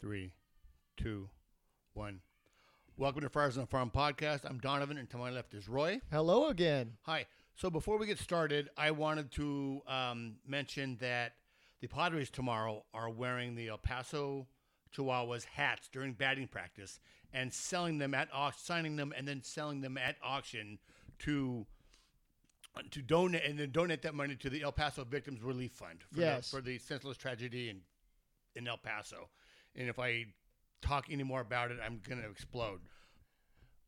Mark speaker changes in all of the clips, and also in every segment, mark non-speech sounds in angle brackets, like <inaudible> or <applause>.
Speaker 1: three, two, one. Welcome to Friars on the Farm podcast. I'm Donovan, and to my left is Roy.
Speaker 2: Hello again.
Speaker 1: Hi. So before we get started, I wanted to um, mention that the Padres tomorrow are wearing the El Paso Chihuahuas hats during batting practice and selling them at au- signing them and then selling them at auction to to donate and then donate that money to the El Paso Victims Relief Fund for,
Speaker 2: Yes.
Speaker 1: the, for the senseless tragedy in in El Paso. And if I talk any more about it, I'm going to explode.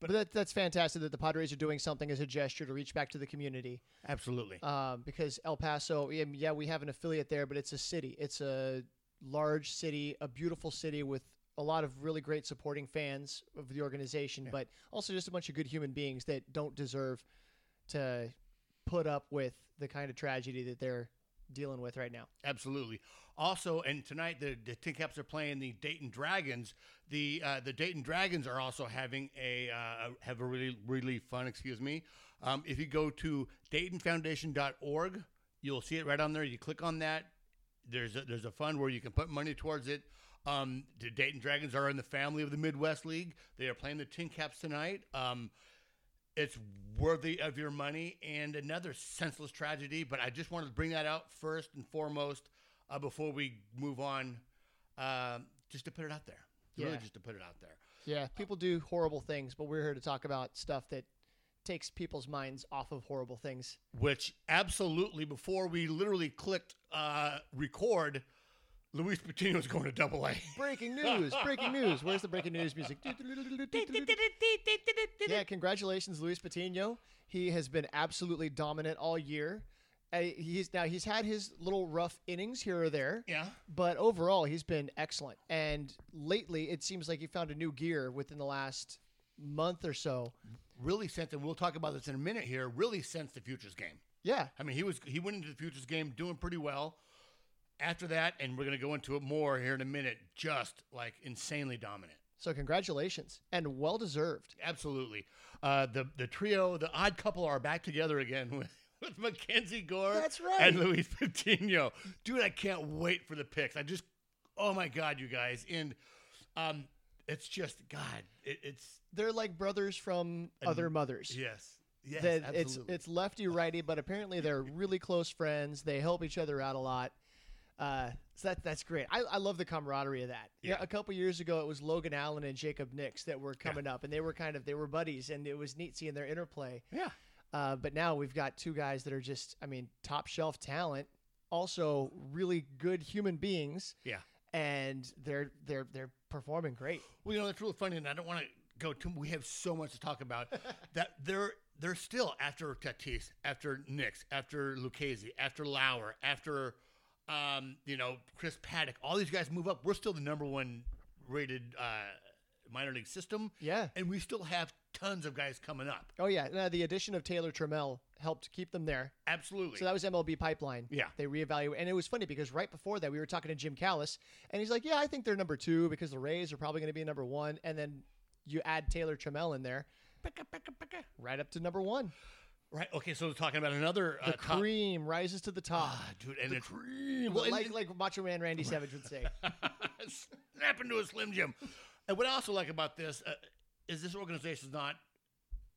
Speaker 2: But that, that's fantastic that the Padres are doing something as a gesture to reach back to the community.
Speaker 1: Absolutely.
Speaker 2: Um, because El Paso, yeah, yeah, we have an affiliate there, but it's a city. It's a large city, a beautiful city with a lot of really great supporting fans of the organization, but also just a bunch of good human beings that don't deserve to put up with the kind of tragedy that they're dealing with right now.
Speaker 1: Absolutely. Also, and tonight the, the Tin Caps are playing the Dayton Dragons. The uh, the Dayton Dragons are also having a uh, have a really really fun. Excuse me. Um, if you go to DaytonFoundation.org, you'll see it right on there. You click on that. There's a, there's a fund where you can put money towards it. Um, the Dayton Dragons are in the family of the Midwest League. They are playing the Tin Caps tonight. Um, it's worthy of your money and another senseless tragedy. But I just wanted to bring that out first and foremost uh, before we move on, um, just to put it out there. Really,
Speaker 2: Yeah.
Speaker 1: just to put it out there.
Speaker 2: Yeah, people do horrible things, but we're here to talk about stuff that takes people's minds off of horrible things.
Speaker 1: Which absolutely, before we literally clicked uh, record, Luis Patino is going to Double A.
Speaker 2: Breaking news! Breaking news! Where's the breaking news music? <laughs> yeah, congratulations, Luis Patino. He has been absolutely dominant all year. Uh, he's now he's had his little rough innings here or there,
Speaker 1: Yeah.
Speaker 2: but overall he's been excellent. And lately, it seems like he found a new gear within the last month or so.
Speaker 1: Really since, and we'll talk about this in a minute here. Really since the futures game.
Speaker 2: Yeah,
Speaker 1: I mean, he was he went into the futures game doing pretty well. After that, and we're going to go into it more here in a minute. Just like insanely dominant.
Speaker 2: so congratulations and well deserved.
Speaker 1: Absolutely. Uh, the the trio, the odd couple, are back together again <laughs> with, <laughs> with Mackenzie Gore
Speaker 2: That's right.
Speaker 1: and Luis Patino. Dude, I can't wait for the picks. I just, oh my god, you guys, and um, it's just God, it, it's
Speaker 2: They're like brothers from other mothers.
Speaker 1: yes, yes,
Speaker 2: that
Speaker 1: absolutely.
Speaker 2: it's it's lefty righty, but apparently they're really close friends. They help each other out a lot. Uh, so that that's great. I, I love the camaraderie of that. Yeah.
Speaker 1: Yeah.
Speaker 2: a couple years ago, it was Logan Allen and Jacob Nix that were coming up, and they were kind of they were buddies, and it was neat seeing their interplay.
Speaker 1: yeah,
Speaker 2: Uh, but now we've got two guys that are just, I mean, top shelf talent, also really good human beings,
Speaker 1: yeah.
Speaker 2: and they're they're they're performing great.
Speaker 1: Well, you know, that's really funny, and I don't want to go too. We have so much to talk about. <laughs> that they're they're still after Tatis, after Nix, after Lucchesi, after Lauer, after um, you know Chris Paddack. All these guys move up. We're still the number one rated uh, minor league system.
Speaker 2: Yeah.
Speaker 1: and we still have tons of guys coming up.
Speaker 2: Oh yeah, now, the addition of Taylor Trammell helped keep them there.
Speaker 1: Absolutely.
Speaker 2: So that was MLB Pipeline.
Speaker 1: Yeah.
Speaker 2: They reevaluate. And it was funny because right before that, we were talking to Jim Callis, and he's like, Yeah, I think they're number two because the Rays are probably going to be number one. And then you add Taylor Trammell in there,
Speaker 1: Picka, picka, picka.
Speaker 2: right up to number one.
Speaker 1: Right. Okay. So we're talking about another uh,
Speaker 2: The
Speaker 1: top-
Speaker 2: cream rises to the top.
Speaker 1: Ah, dude, and
Speaker 2: the cream.
Speaker 1: Well, and-
Speaker 2: like, like Macho Man Randy Savage would say. <laughs>
Speaker 1: snap into a slim jim. And what I also like about this uh, is this organization not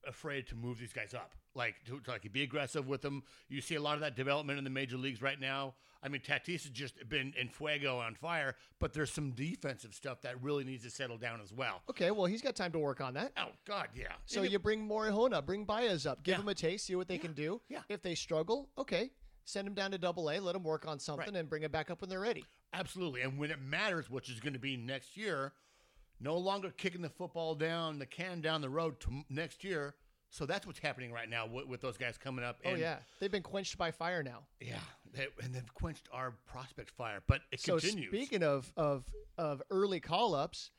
Speaker 1: afraid to move these guys up. Like to, to like be aggressive with them. You see a lot of that development in the major leagues right now. I mean, Tatis has just been in fuego on fire, but there's some defensive stuff that really needs to settle down as well.
Speaker 2: Okay, well, he's got time to work on that.
Speaker 1: Oh God, yeah.
Speaker 2: So
Speaker 1: it-
Speaker 2: you bring Morejon, bring Baez up, give
Speaker 1: Yeah.
Speaker 2: them a taste, see what they can do.
Speaker 1: yeah.
Speaker 2: If they struggle, okay, send them down to Double A, let them work on something,
Speaker 1: Right.
Speaker 2: and bring it back up when they're ready.
Speaker 1: Absolutely. And when it matters, which is going to be next year, no longer kicking the football down, the can down the road to next year. So that's what's happening right now with, with those guys coming up.
Speaker 2: Oh yeah, they've been quenched by fire now.
Speaker 1: Yeah. They, and they've quenched our prospect fire, but it
Speaker 2: So
Speaker 1: continues.
Speaker 2: speaking of of of early call ups,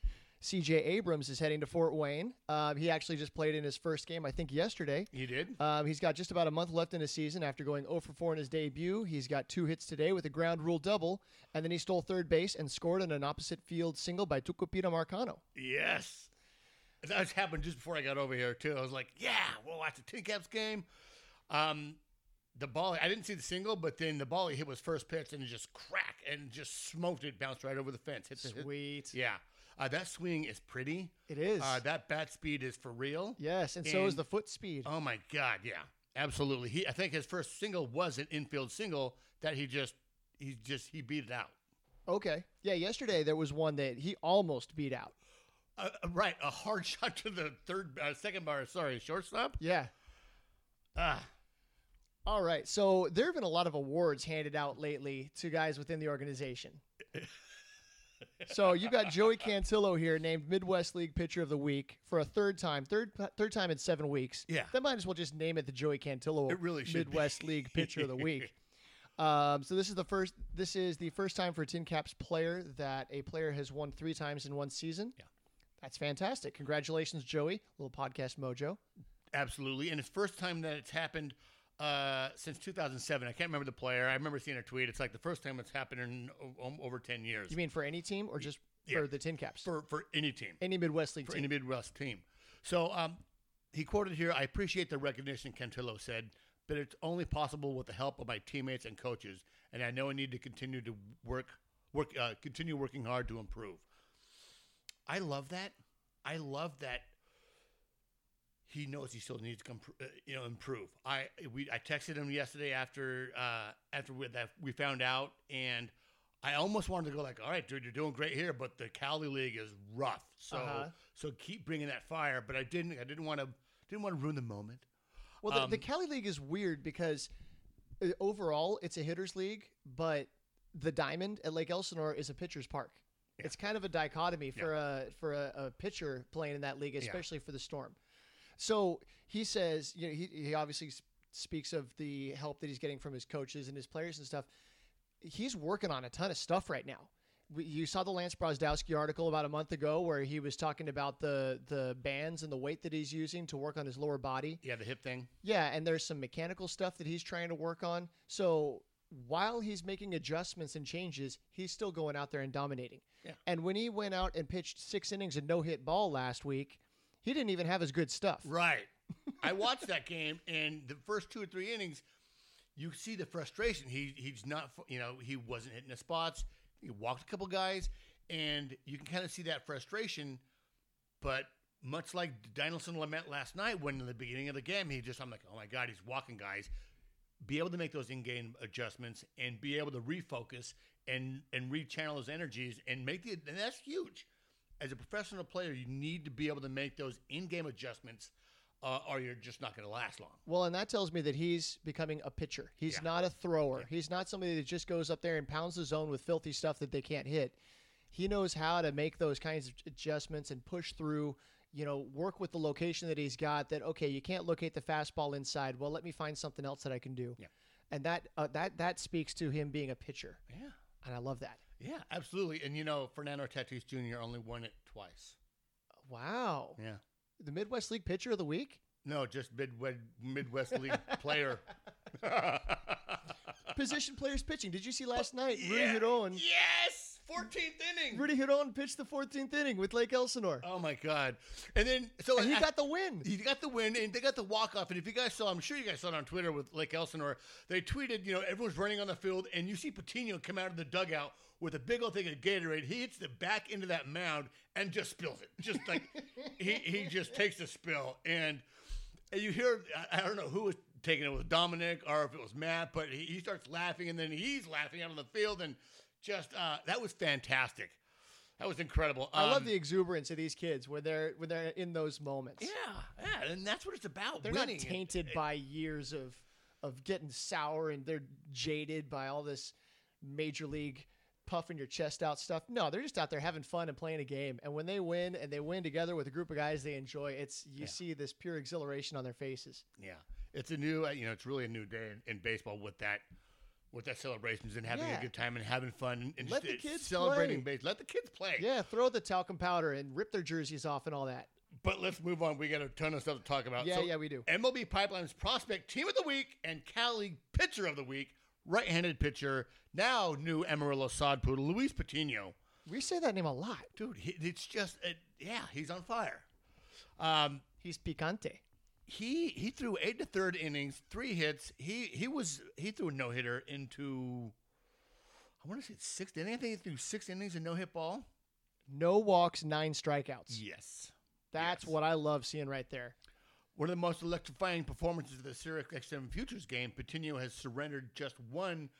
Speaker 2: C.J. Abrams is heading to Fort Wayne. Um, he actually just played in his first game, I think, yesterday.
Speaker 1: he did?
Speaker 2: Um, he's got just about a month left in his season after going 0 for 4 in his debut. He's got two hits today with a ground rule double, and then he stole third base and scored on an opposite field single by Tucupita Marcano.
Speaker 1: yes. That's happened just before I got over here, too. I was like, yeah, we'll watch the Tin Caps game. Um, the ball. I didn't see the single, but then the ball he hit was first pitch and just crack and just smoked it, bounced right over the fence. Hit the, hit-
Speaker 2: Sweet.
Speaker 1: yeah, uh, that swing is pretty.
Speaker 2: It is.
Speaker 1: Uh, that bat speed is for real.
Speaker 2: yes, and so is the foot speed.
Speaker 1: Oh my God, yeah, absolutely. He, I think his first single was an infield single that he just, he just he beat it out.
Speaker 2: Okay. Yeah, yesterday there was one that he almost beat out.
Speaker 1: Uh, uh, right, a hard <laughs> shot to the third, uh, second bar. Sorry, shortstop.
Speaker 2: Yeah.
Speaker 1: Ah,
Speaker 2: All right. So there have been a lot of awards handed out lately to guys within the organization. <laughs> so you've got Joey Cantillo here named Midwest League Pitcher of the Week for a third time, third third time in seven weeks.
Speaker 1: Yeah.
Speaker 2: They might as well just name it the Joey Cantillo
Speaker 1: It really should be.
Speaker 2: Midwest League Pitcher of the <laughs> Week. Um, so this is the first. This is the first time for a Tin Caps player that a player has won three times in one season.
Speaker 1: Yeah.
Speaker 2: That's fantastic. Congratulations, Joey. little podcast mojo.
Speaker 1: absolutely. And it's first time that it's happened uh, since 2007. I can't remember the player. I remember seeing a tweet. It's like the first time it's happened in o- over 10 years
Speaker 2: You mean for any team or just
Speaker 1: Yeah.
Speaker 2: for the Tin Caps?
Speaker 1: for for any team.
Speaker 2: any Midwest League
Speaker 1: for
Speaker 2: team.
Speaker 1: any Midwest team. So um, he quoted here, I appreciate the recognition, Cantillo said, but it's only possible with the help of my teammates and coaches, and I know I need to continue to work, work, uh, continue working hard to improve. I love that. I love that. He knows he still needs to come, uh, you know, improve. I we I texted him yesterday after uh, after we, that we found out, and I almost wanted to go like, all right, dude, you're doing great here, but the Cali League is rough. So
Speaker 2: Uh-huh.
Speaker 1: so keep bringing that fire. But I didn't. I didn't want to didn't want to ruin the moment.
Speaker 2: Well, the, the
Speaker 1: Um,
Speaker 2: Cali League is weird because uh, overall it's a hitters league, but the diamond at Lake Elsinore is a pitcher's park.
Speaker 1: Yeah.
Speaker 2: It's kind of a dichotomy for a for a, a pitcher playing in that league, especially for the Storm. So he says, you know, he, he obviously speaks of the help that he's getting from his coaches and his players and stuff. He's working on a ton of stuff right now. We- You saw the Lance Brozdowski article about a month ago where he was talking about the the bands and the weight that he's using to work on his lower body.
Speaker 1: Yeah, the hip thing.
Speaker 2: Yeah, and there's some mechanical stuff that he's trying to work on. So while he's making adjustments and changes, he's still going out there and dominating.
Speaker 1: Yeah.
Speaker 2: And when he went out and pitched six innings and no hit ball last week, he didn't even have his good stuff.
Speaker 1: Right. I watched that game, and the first two or three innings, you see the frustration. He he's not, you know, he wasn't hitting the spots. He walked a couple guys, and you can kind of see that frustration. But much like Dinelson Lamet last night, when in the beginning of the game, he just, I'm like, oh my god, he's walking guys. Be able to make those in-game adjustments and be able to refocus and and rechannel his energies and make the and that's huge. As a professional player, you need to be able to make those in-game adjustments uh, or you're just not going to last long.
Speaker 2: Well, and that tells me that he's becoming a pitcher. He's
Speaker 1: Yeah.
Speaker 2: not a thrower. He's not somebody that just goes up there and pounds the zone with filthy stuff that they can't hit. He knows how to make those kinds of adjustments and push through, you know, work with the location that he's got that okay, you can't locate the fastball inside. Well, let me find something else that I can do.
Speaker 1: Yeah.
Speaker 2: And that uh, that that speaks to him being a pitcher.
Speaker 1: Yeah,
Speaker 2: And I love that.
Speaker 1: Yeah, absolutely. And you know, Fernando Tatis Jr. only won it twice.
Speaker 2: Wow.
Speaker 1: Yeah,
Speaker 2: The Midwest League pitcher of the week?
Speaker 1: no, just Midwest Midwest League <laughs> player. <laughs>
Speaker 2: Position players pitching. Did you see last night?
Speaker 1: Yeah.
Speaker 2: Hudon.
Speaker 1: Yes, fourteenth inning.
Speaker 2: Rudy Hudon pitched the 14th inning with Lake Elsinore.
Speaker 1: Oh my God! And then so
Speaker 2: and he
Speaker 1: I-
Speaker 2: got the win.
Speaker 1: He got the win, and they got the walk off. And if you guys saw, I'm sure you guys saw it on Twitter with Lake Elsinore. They tweeted, you know, everyone's running on the field, and you see Patino come out of the dugout with a big old thing of Gatorade. He hits the back into that mound and just spills it. Just like <laughs> he he just takes a spill, and, you hear, I, I don't know who was taking it, was Dominic or if it was Matt, but he, he starts laughing, and then he's laughing out on the field, and just uh, that was fantastic. That was incredible.
Speaker 2: I love
Speaker 1: Um,
Speaker 2: the exuberance of these kids when they're when they're in those moments.
Speaker 1: yeah, yeah, and that's what it's about.
Speaker 2: They're
Speaker 1: winning.
Speaker 2: not tainted by years of of getting sour and they're jaded by all this major league puffing your chest out stuff. No, they're just out there having fun and playing a game. And when they win and they win together with a group of guys they enjoy, it's you
Speaker 1: Yeah.
Speaker 2: see this pure exhilaration on their faces.
Speaker 1: Yeah, it's a new, uh, you know, it's really a new day in, in baseball with that, with that celebrations and having
Speaker 2: Yeah.
Speaker 1: a good time and having fun and,
Speaker 2: Let
Speaker 1: just,
Speaker 2: the
Speaker 1: uh,
Speaker 2: kids
Speaker 1: celebrating
Speaker 2: play.
Speaker 1: base. Let the kids play.
Speaker 2: Yeah, throw the talcum powder and rip their jerseys off and all that.
Speaker 1: But let's move on. We got a ton of stuff to talk about.
Speaker 2: Yeah,
Speaker 1: So,
Speaker 2: yeah, we do.
Speaker 1: MLB Pipeline's prospect team of the week and Cal League pitcher of the week, right-handed pitcher, now new Amarillo sod poodle, Luis Patino.
Speaker 2: We say that name a lot.
Speaker 1: Dude, he, it's just, uh, yeah, he's on fire. Um,
Speaker 2: He's picante.
Speaker 1: He he threw eight to third innings, three hits. He he was he threw a no hitter into. I want to say six inning. I think he threw six innings and no hit ball.
Speaker 2: No walks, nine strikeouts.
Speaker 1: Yes,
Speaker 2: That's
Speaker 1: yes.
Speaker 2: what I love seeing right there.
Speaker 1: One of the most electrifying performances of the Sirius XM Futures game, Patino has surrendered just one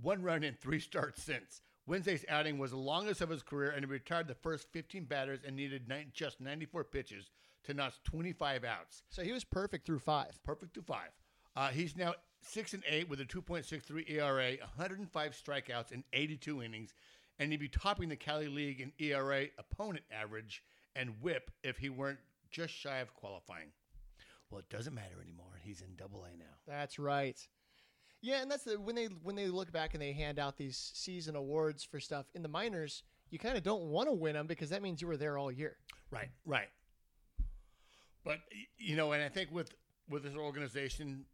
Speaker 1: one run in three <laughs> starts since. Wednesday's outing was the longest of his career, and he retired the first 15 batters and needed nine, just 94 pitches to notch 25 outs.
Speaker 2: So he was perfect through five.
Speaker 1: Perfect through five. Uh, he's now six and eight with a 2.63 ERA, 105 strikeouts in 82 innings, and he'd be topping the Cali League in ERA, opponent average, and WHIP if he weren't just shy of qualifying. Well, it doesn't matter anymore. He's in Double A now.
Speaker 2: That's right. Yeah, and that's the when they when they look back and they hand out these season awards for stuff in the minors, you kind of don't want to win them because that means you were there all year.
Speaker 1: Right, right. But you know, and I think with with this organization,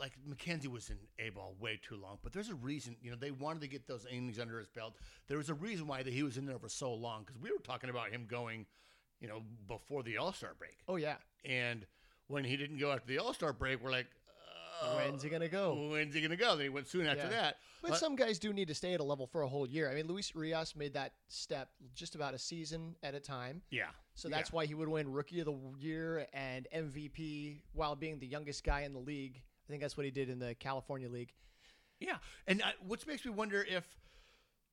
Speaker 1: like McKenzie was in A ball way too long. But there's a reason. You know, they wanted to get those innings under his belt. There was a reason why that he was in there for so long because we were talking about him going, you know, before the All Star break.
Speaker 2: Oh yeah,
Speaker 1: And when he didn't go after the All Star break, we're like, uh,
Speaker 2: when's he gonna go?
Speaker 1: When's he gonna go? Then he went soon after
Speaker 2: Yeah.
Speaker 1: that.
Speaker 2: But
Speaker 1: But-
Speaker 2: some guys do need to stay at a level for a whole year. I mean, Luis Urías made that step just about a season at a time.
Speaker 1: yeah.
Speaker 2: So that's why he would win Rookie of the Year and MVP while being the youngest guy in the league. I think that's what he did in the California League.
Speaker 1: Yeah, and I, which makes me wonder if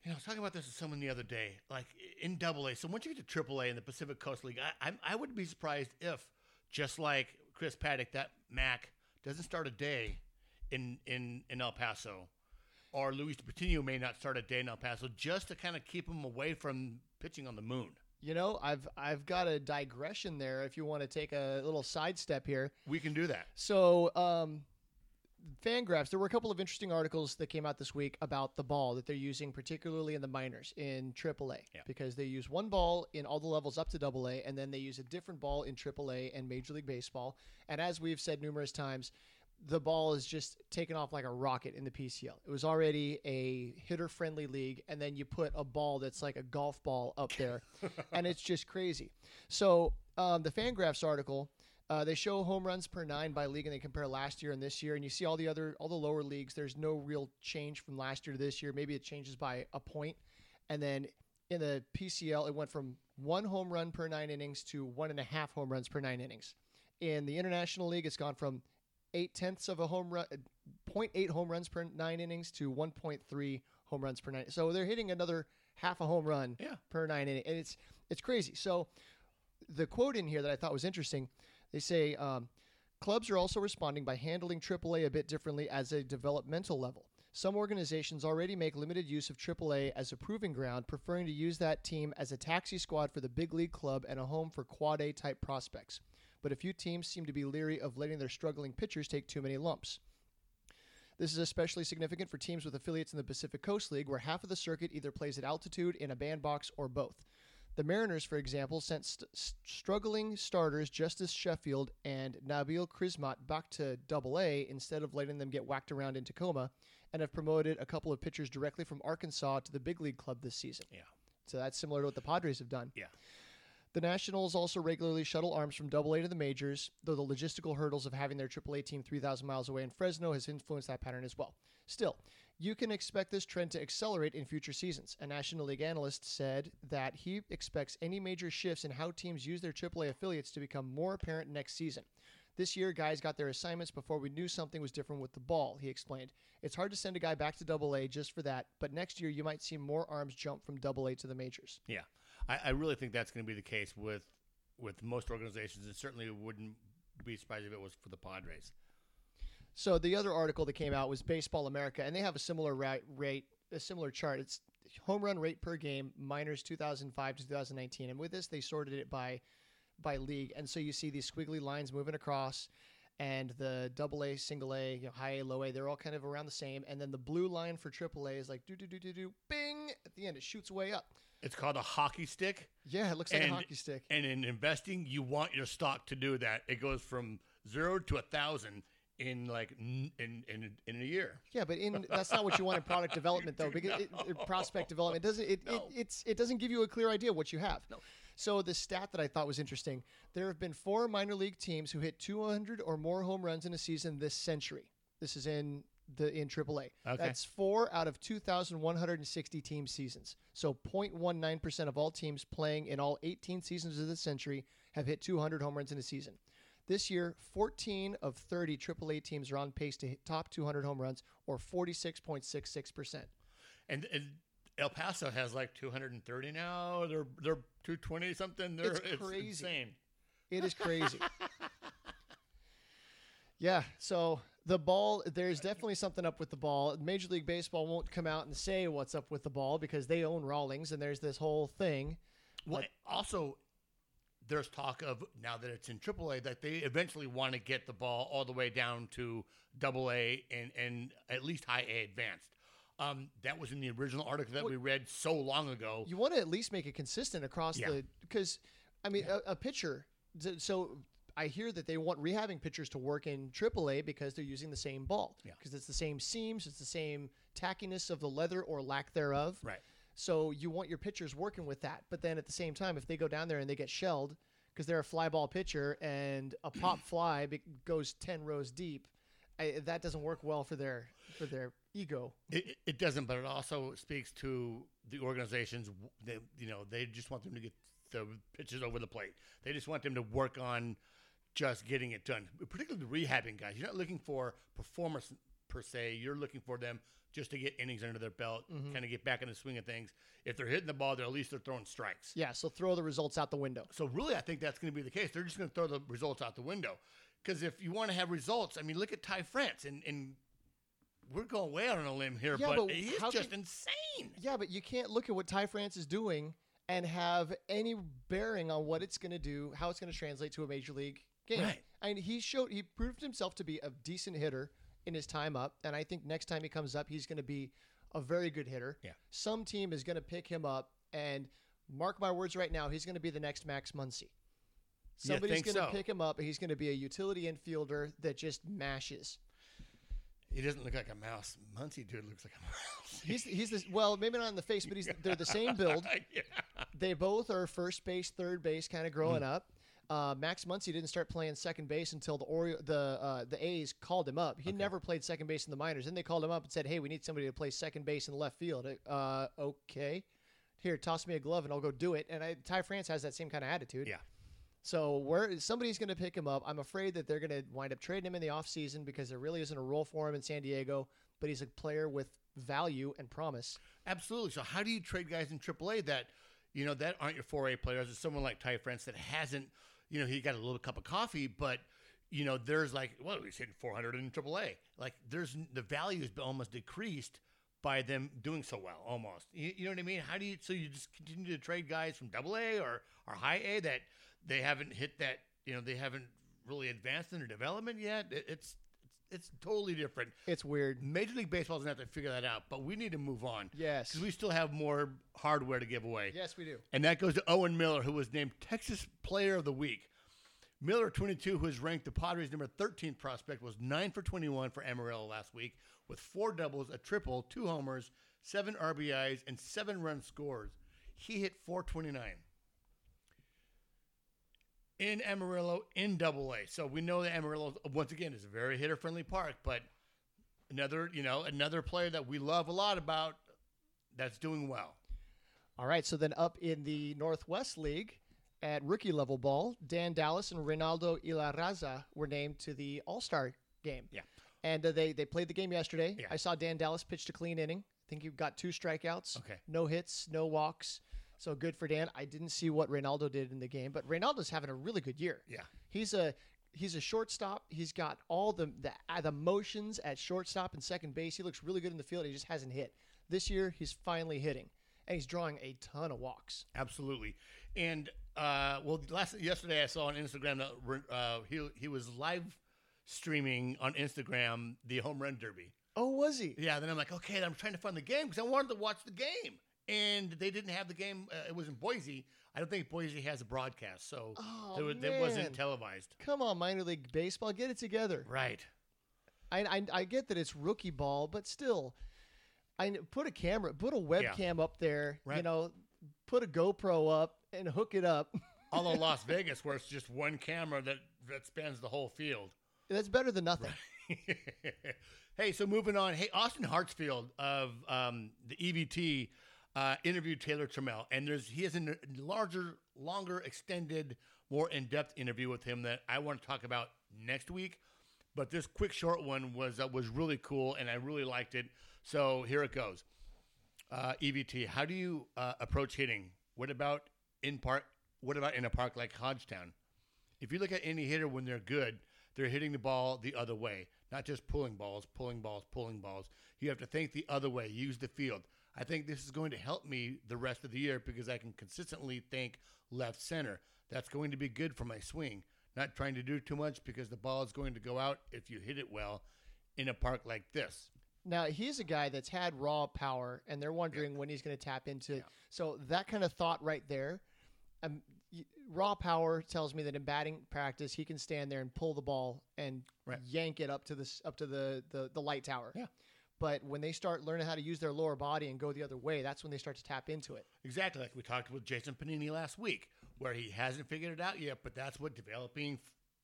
Speaker 1: you know I was talking about this with someone the other day, like in Double A. So once you get to Triple A in the Pacific Coast League, I, I I would be surprised if just like Chris Paddack, that Mac doesn't start a day in in in El Paso, or Luis Patino may not start a day in El Paso, just to kind of keep him away from pitching on the moon.
Speaker 2: You know, I've I've got a digression there. If you want to take a little sidestep here,
Speaker 1: We can do that.
Speaker 2: So, um, Fangraphs, there were a couple of interesting articles that came out this week about the ball that they're using, particularly in the minors in AAA,
Speaker 1: Yeah.
Speaker 2: because they use one ball in all the levels up to AA, and then they use a different ball in AAA and Major League Baseball. And as we've said numerous times, the ball is just taken off like a rocket in the PCL. It was already a hitter friendly league, and then you put a ball that's like a golf ball up there, <laughs> and it's just crazy. So, um, the Fangraphs article uh, they show home runs per nine by league, and they compare last year and this year. And you see all the other, all the lower leagues. There's no real change from last year to this year. Maybe it changes by a point. And then in the PCL, it went from one home run per nine innings to one and a half home runs per nine innings. In the International League, it's gone from eight tenths of a home run, 0.8 home runs per nine innings to 1.3 home runs per nine. So they're hitting another half a home run
Speaker 1: Yeah.
Speaker 2: per nine inning, and it's it's crazy. So the quote in here that I thought was interesting, they say um, clubs are also responding by handling AAA a bit differently as a developmental level. Some organizations already make limited use of AAA as a proving ground, preferring to use that team as a taxi squad for the big league club and a home for quad A type prospects. But a few teams seem to be leery of letting their struggling pitchers take too many lumps. This is especially significant for teams with affiliates in the Pacific Coast League, where half of the circuit either plays at altitude, in a bandbox, or both. The Mariners, for example, sent st- struggling starters Justus Sheffield and Nabil Crismatt back to Double A instead of letting them get whacked around in Tacoma, and have promoted a couple of pitchers directly from Arkansas to the big league club this season.
Speaker 1: Yeah.
Speaker 2: So that's similar to what the Padres have done.
Speaker 1: Yeah.
Speaker 2: The Nationals also regularly shuttle arms from Double A to the majors, though the logistical hurdles of having their AAA team 3,000 miles away in Fresno has influenced that pattern as well. Still, you can expect this trend to accelerate in future seasons. A National League analyst said that he expects any major shifts in how teams use their AAA affiliates to become more apparent next season. This year, guys got their assignments before we knew something was different with the ball, he explained. It's hard to send a guy back to Double A just for that, but next year you might see more arms jump from Double A to the majors.
Speaker 1: Yeah, I, I really think that's going to be the case with with most organizations. It certainly wouldn't be surprised if it was for the Padres.
Speaker 2: So the other article that came out was Baseball America, and they have a similar rate, rate a similar chart. It's home run rate per game, minors 2005 to 2019, and with this they sorted it by by league, and so you see these squiggly lines moving across, and the double A, single A, you know, high A, low A, they're all kind of around the same, and then the blue line for triple A is like do do do do do, bing at the end, it shoots way up.
Speaker 1: It's called a hockey stick.
Speaker 2: Yeah, it looks like
Speaker 1: And-
Speaker 2: a hockey stick.
Speaker 1: And in investing, you want your stock to do that. It goes from zero to a thousand in like in in in a year.
Speaker 2: Yeah, but in that's not what you want in product development though, <laughs> because it, it- prospect development doesn't it,
Speaker 1: No.
Speaker 2: it it's it doesn't give you a clear idea what you have.
Speaker 1: No.
Speaker 2: So the stat that I thought was interesting: there have been four minor league teams who hit 200 or more home runs in a season this century. This is in the in AAA.
Speaker 1: Okay.
Speaker 2: That's four out of 2,160 team seasons. So 0.19 percent of all teams playing in all 18 seasons of this century have hit 200 home runs in a season. This year, 14 of 30 AAA teams are on pace to hit top 200 home runs, or 46.66 percent.
Speaker 1: And, and El Paso has like 230 now. They're they're 220 something. They're,
Speaker 2: It's crazy.
Speaker 1: insane.
Speaker 2: It is crazy. <laughs> yeah. So the ball, there's definitely something up with the ball. Major League Baseball won't come out and say what's up with the ball because they own Rawlings, and there's this whole thing.
Speaker 1: Well, also, there's talk of now that it's in AAA that they eventually want to get the ball all the way down to Double A and and at least High A advanced. Um, that was in the original article that we read so long ago.
Speaker 2: You want to at least make it consistent across
Speaker 1: Yeah.
Speaker 2: the because, I mean, a, a pitcher. So I hear that they want rehabbing pitchers to work in AAA because they're using the same ball.
Speaker 1: Yeah.
Speaker 2: Because it's the same seams, it's the same tackiness of the leather or lack thereof.
Speaker 1: Right.
Speaker 2: So you want your pitchers working with that. But then at the same time, if they go down there and they get shelled because they're a fly ball pitcher and a <clears throat> pop fly goes ten rows deep, I, that doesn't work well for their for their ego.
Speaker 1: It, it- it doesn't, but it also speaks to the organizations. They, you know, they just want them to get the pitches over the plate. They just want them to work on just getting it done. Particularly the rehabbing guys. You're not looking for performance per se. You're looking for them just to get innings under their belt, mm-hmm. kind of get back in the swing of things. If they're hitting the ball, they're at least they're throwing strikes.
Speaker 2: Yeah. So throw the results out the window.
Speaker 1: So really, I think that's going to be the case. They're just going to throw the results out the window. Because if you want to have results, I mean, look at Ty France, and, and we're going way out on a limb here,
Speaker 2: Yeah,
Speaker 1: but,
Speaker 2: but
Speaker 1: he's just
Speaker 2: can-
Speaker 1: insane.
Speaker 2: Yeah, but you can't look at what Ty France is doing and have any bearing on what it's going to do, how it's going to translate to a major league game.
Speaker 1: Right.
Speaker 2: I mean, he showed he proved himself to be a decent hitter in his time up, and I think next time he comes up, he's going to be a very good hitter.
Speaker 1: Yeah.
Speaker 2: Some team is going to pick him up, and mark my words right now, he's going to be the next Max Muncy. Somebody's going to
Speaker 1: so?
Speaker 2: pick him up, and he's going to be a utility infielder that just mashes.
Speaker 1: He doesn't look like a mouse. Muncy dude looks like a mouse. <laughs>
Speaker 2: He's he's this well, maybe not in the face, but he's they're the same <laughs> build.
Speaker 1: yeah.
Speaker 2: they both are first base, third base, kind of growing mm. up. Uh, Max Muncy didn't start playing second base until the Ori- the uh, the A's called him up. He never played second base in the minors. Then they called him up and said, "Hey, we need somebody to play second base in left field." Uh, okay, here, toss me a glove and I'll go do it. And I, Ty France has that same kind of attitude.
Speaker 1: Yeah.
Speaker 2: So where somebody's going to pick him up. I'm afraid that they're going to wind up trading him in the offseason because there really isn't a role for him in San Diego. But he's a player with value and promise.
Speaker 1: Absolutely. So how do you trade guys in AAA that, you know, that aren't your 4A players? It's someone like Ty France that hasn't, you know, he got a little cup of coffee, but you know, there's like, well, he's hitting 400 in AAA. Like, there's the value has been almost decreased by them doing so well, almost. You, you know what I mean? How do you? So you just continue to trade guys from Double A or or High A that they haven't hit that, you know, they haven't really advanced in their development yet. It, it's it's totally different.
Speaker 2: It's weird.
Speaker 1: Major League Baseball doesn't have to figure that out, but we need to move on.
Speaker 2: Yes.
Speaker 1: because we still have more hardware to give away.
Speaker 2: Yes, we do.
Speaker 1: And that goes to Owen Miller, who was named Texas Player of the Week. Miller, 22, who is ranked the Padres' number 13 prospect, was 9 for 21 for Amarillo last week with four doubles, a triple, two homers, seven RBIs, and seven run scores. He hit 429 in Amarillo in Double A. So we know that Amarillo, once again, is a very hitter friendly park, but another, you know, another player that we love a lot about that's doing well.
Speaker 2: All right, so then up in the Northwest League at rookie level ball, Dan Dallas and Reynaldo Ilarraza were named to the All Star game.
Speaker 1: Yeah.
Speaker 2: And uh, they, they played the game yesterday.
Speaker 1: Yeah.
Speaker 2: I saw Dan Dallas pitch a clean inning. I think he got two strikeouts.
Speaker 1: Okay.
Speaker 2: No hits, no walks. So good for Dan. I didn't see what Reynaldo did in the game, but Reynaldo's having a really good year.
Speaker 1: Yeah.
Speaker 2: He's a he's a shortstop. He's got all the the, uh, the motions at shortstop and second base. He looks really good in the field. He just hasn't hit. This year he's finally hitting, and he's drawing a ton of walks.
Speaker 1: Absolutely. And uh, well, last yesterday I saw on Instagram that uh, he he was live streaming on Instagram the home run derby.
Speaker 2: Oh, was he?
Speaker 1: Yeah. Then I'm like, okay, then I'm trying to find the game because I wanted to watch the game, and they didn't have the game. Uh, it was in Boise. I don't think Boise has a broadcast, so
Speaker 2: Oh,
Speaker 1: there, was- it
Speaker 2: man.
Speaker 1: wasn't televised.
Speaker 2: Come on, minor league baseball, get it together.
Speaker 1: Right.
Speaker 2: I, I I get that it's rookie ball, but still, I put a camera, put a webcam up there. You know, put a GoPro up and hook it up.
Speaker 1: Although <laughs> Las Vegas, where it's just one camera that that spans the whole field.
Speaker 2: That's better than nothing. <laughs>
Speaker 1: hey, so moving on. Hey, Austin Hartsfield of um, the EVT uh, interviewed Taylor Trammell, and there's he has a larger, longer, extended, more in-depth interview with him that I want to talk about next week. But this quick, short one was uh, was really cool, and I really liked it. So here it goes. Uh, EVT, how do you uh, approach hitting? What about in park? What about in a park like Hodgetown? If you look at any hitter when they're good, they're hitting the ball the other way, not just pulling balls, pulling balls, pulling balls. You have to think the other way, use the field. I think this is going to help me the rest of the year because I can consistently think left center. That's going to be good for my swing. Not trying to do too much because the ball is going to go out if you hit it well in a park like this.
Speaker 2: Now he's a guy that's had raw power, and they're wondering yeah. when he's going to tap into. Yeah. So that kind of thought right there, um, raw power tells me that in batting practice he can stand there and pull the ball and right. yank it up to this up to the, the the light tower.
Speaker 1: Yeah.
Speaker 2: But when they start learning how to use their lower body and go the other way, that's when they start to tap into it.
Speaker 1: Exactly, like we talked with Jason Panini last week, where he hasn't figured it out yet, but that's what developing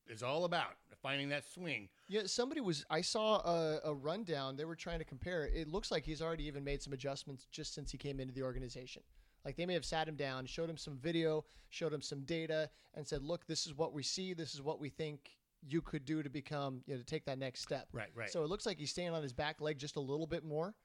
Speaker 1: is all about finding that swing.
Speaker 2: Yeah, somebody was. I saw a, a, rundown. They were trying to compare. It looks like he's already even made some adjustments just since he came into the organization. Like they may have sat him down, showed him some video, showed him some data, and said, "Look, this is what we see. This is what we think you could do to become, you know, to take that next step."
Speaker 1: Right, right.
Speaker 2: So it looks like he's staying on his back leg just a little bit more.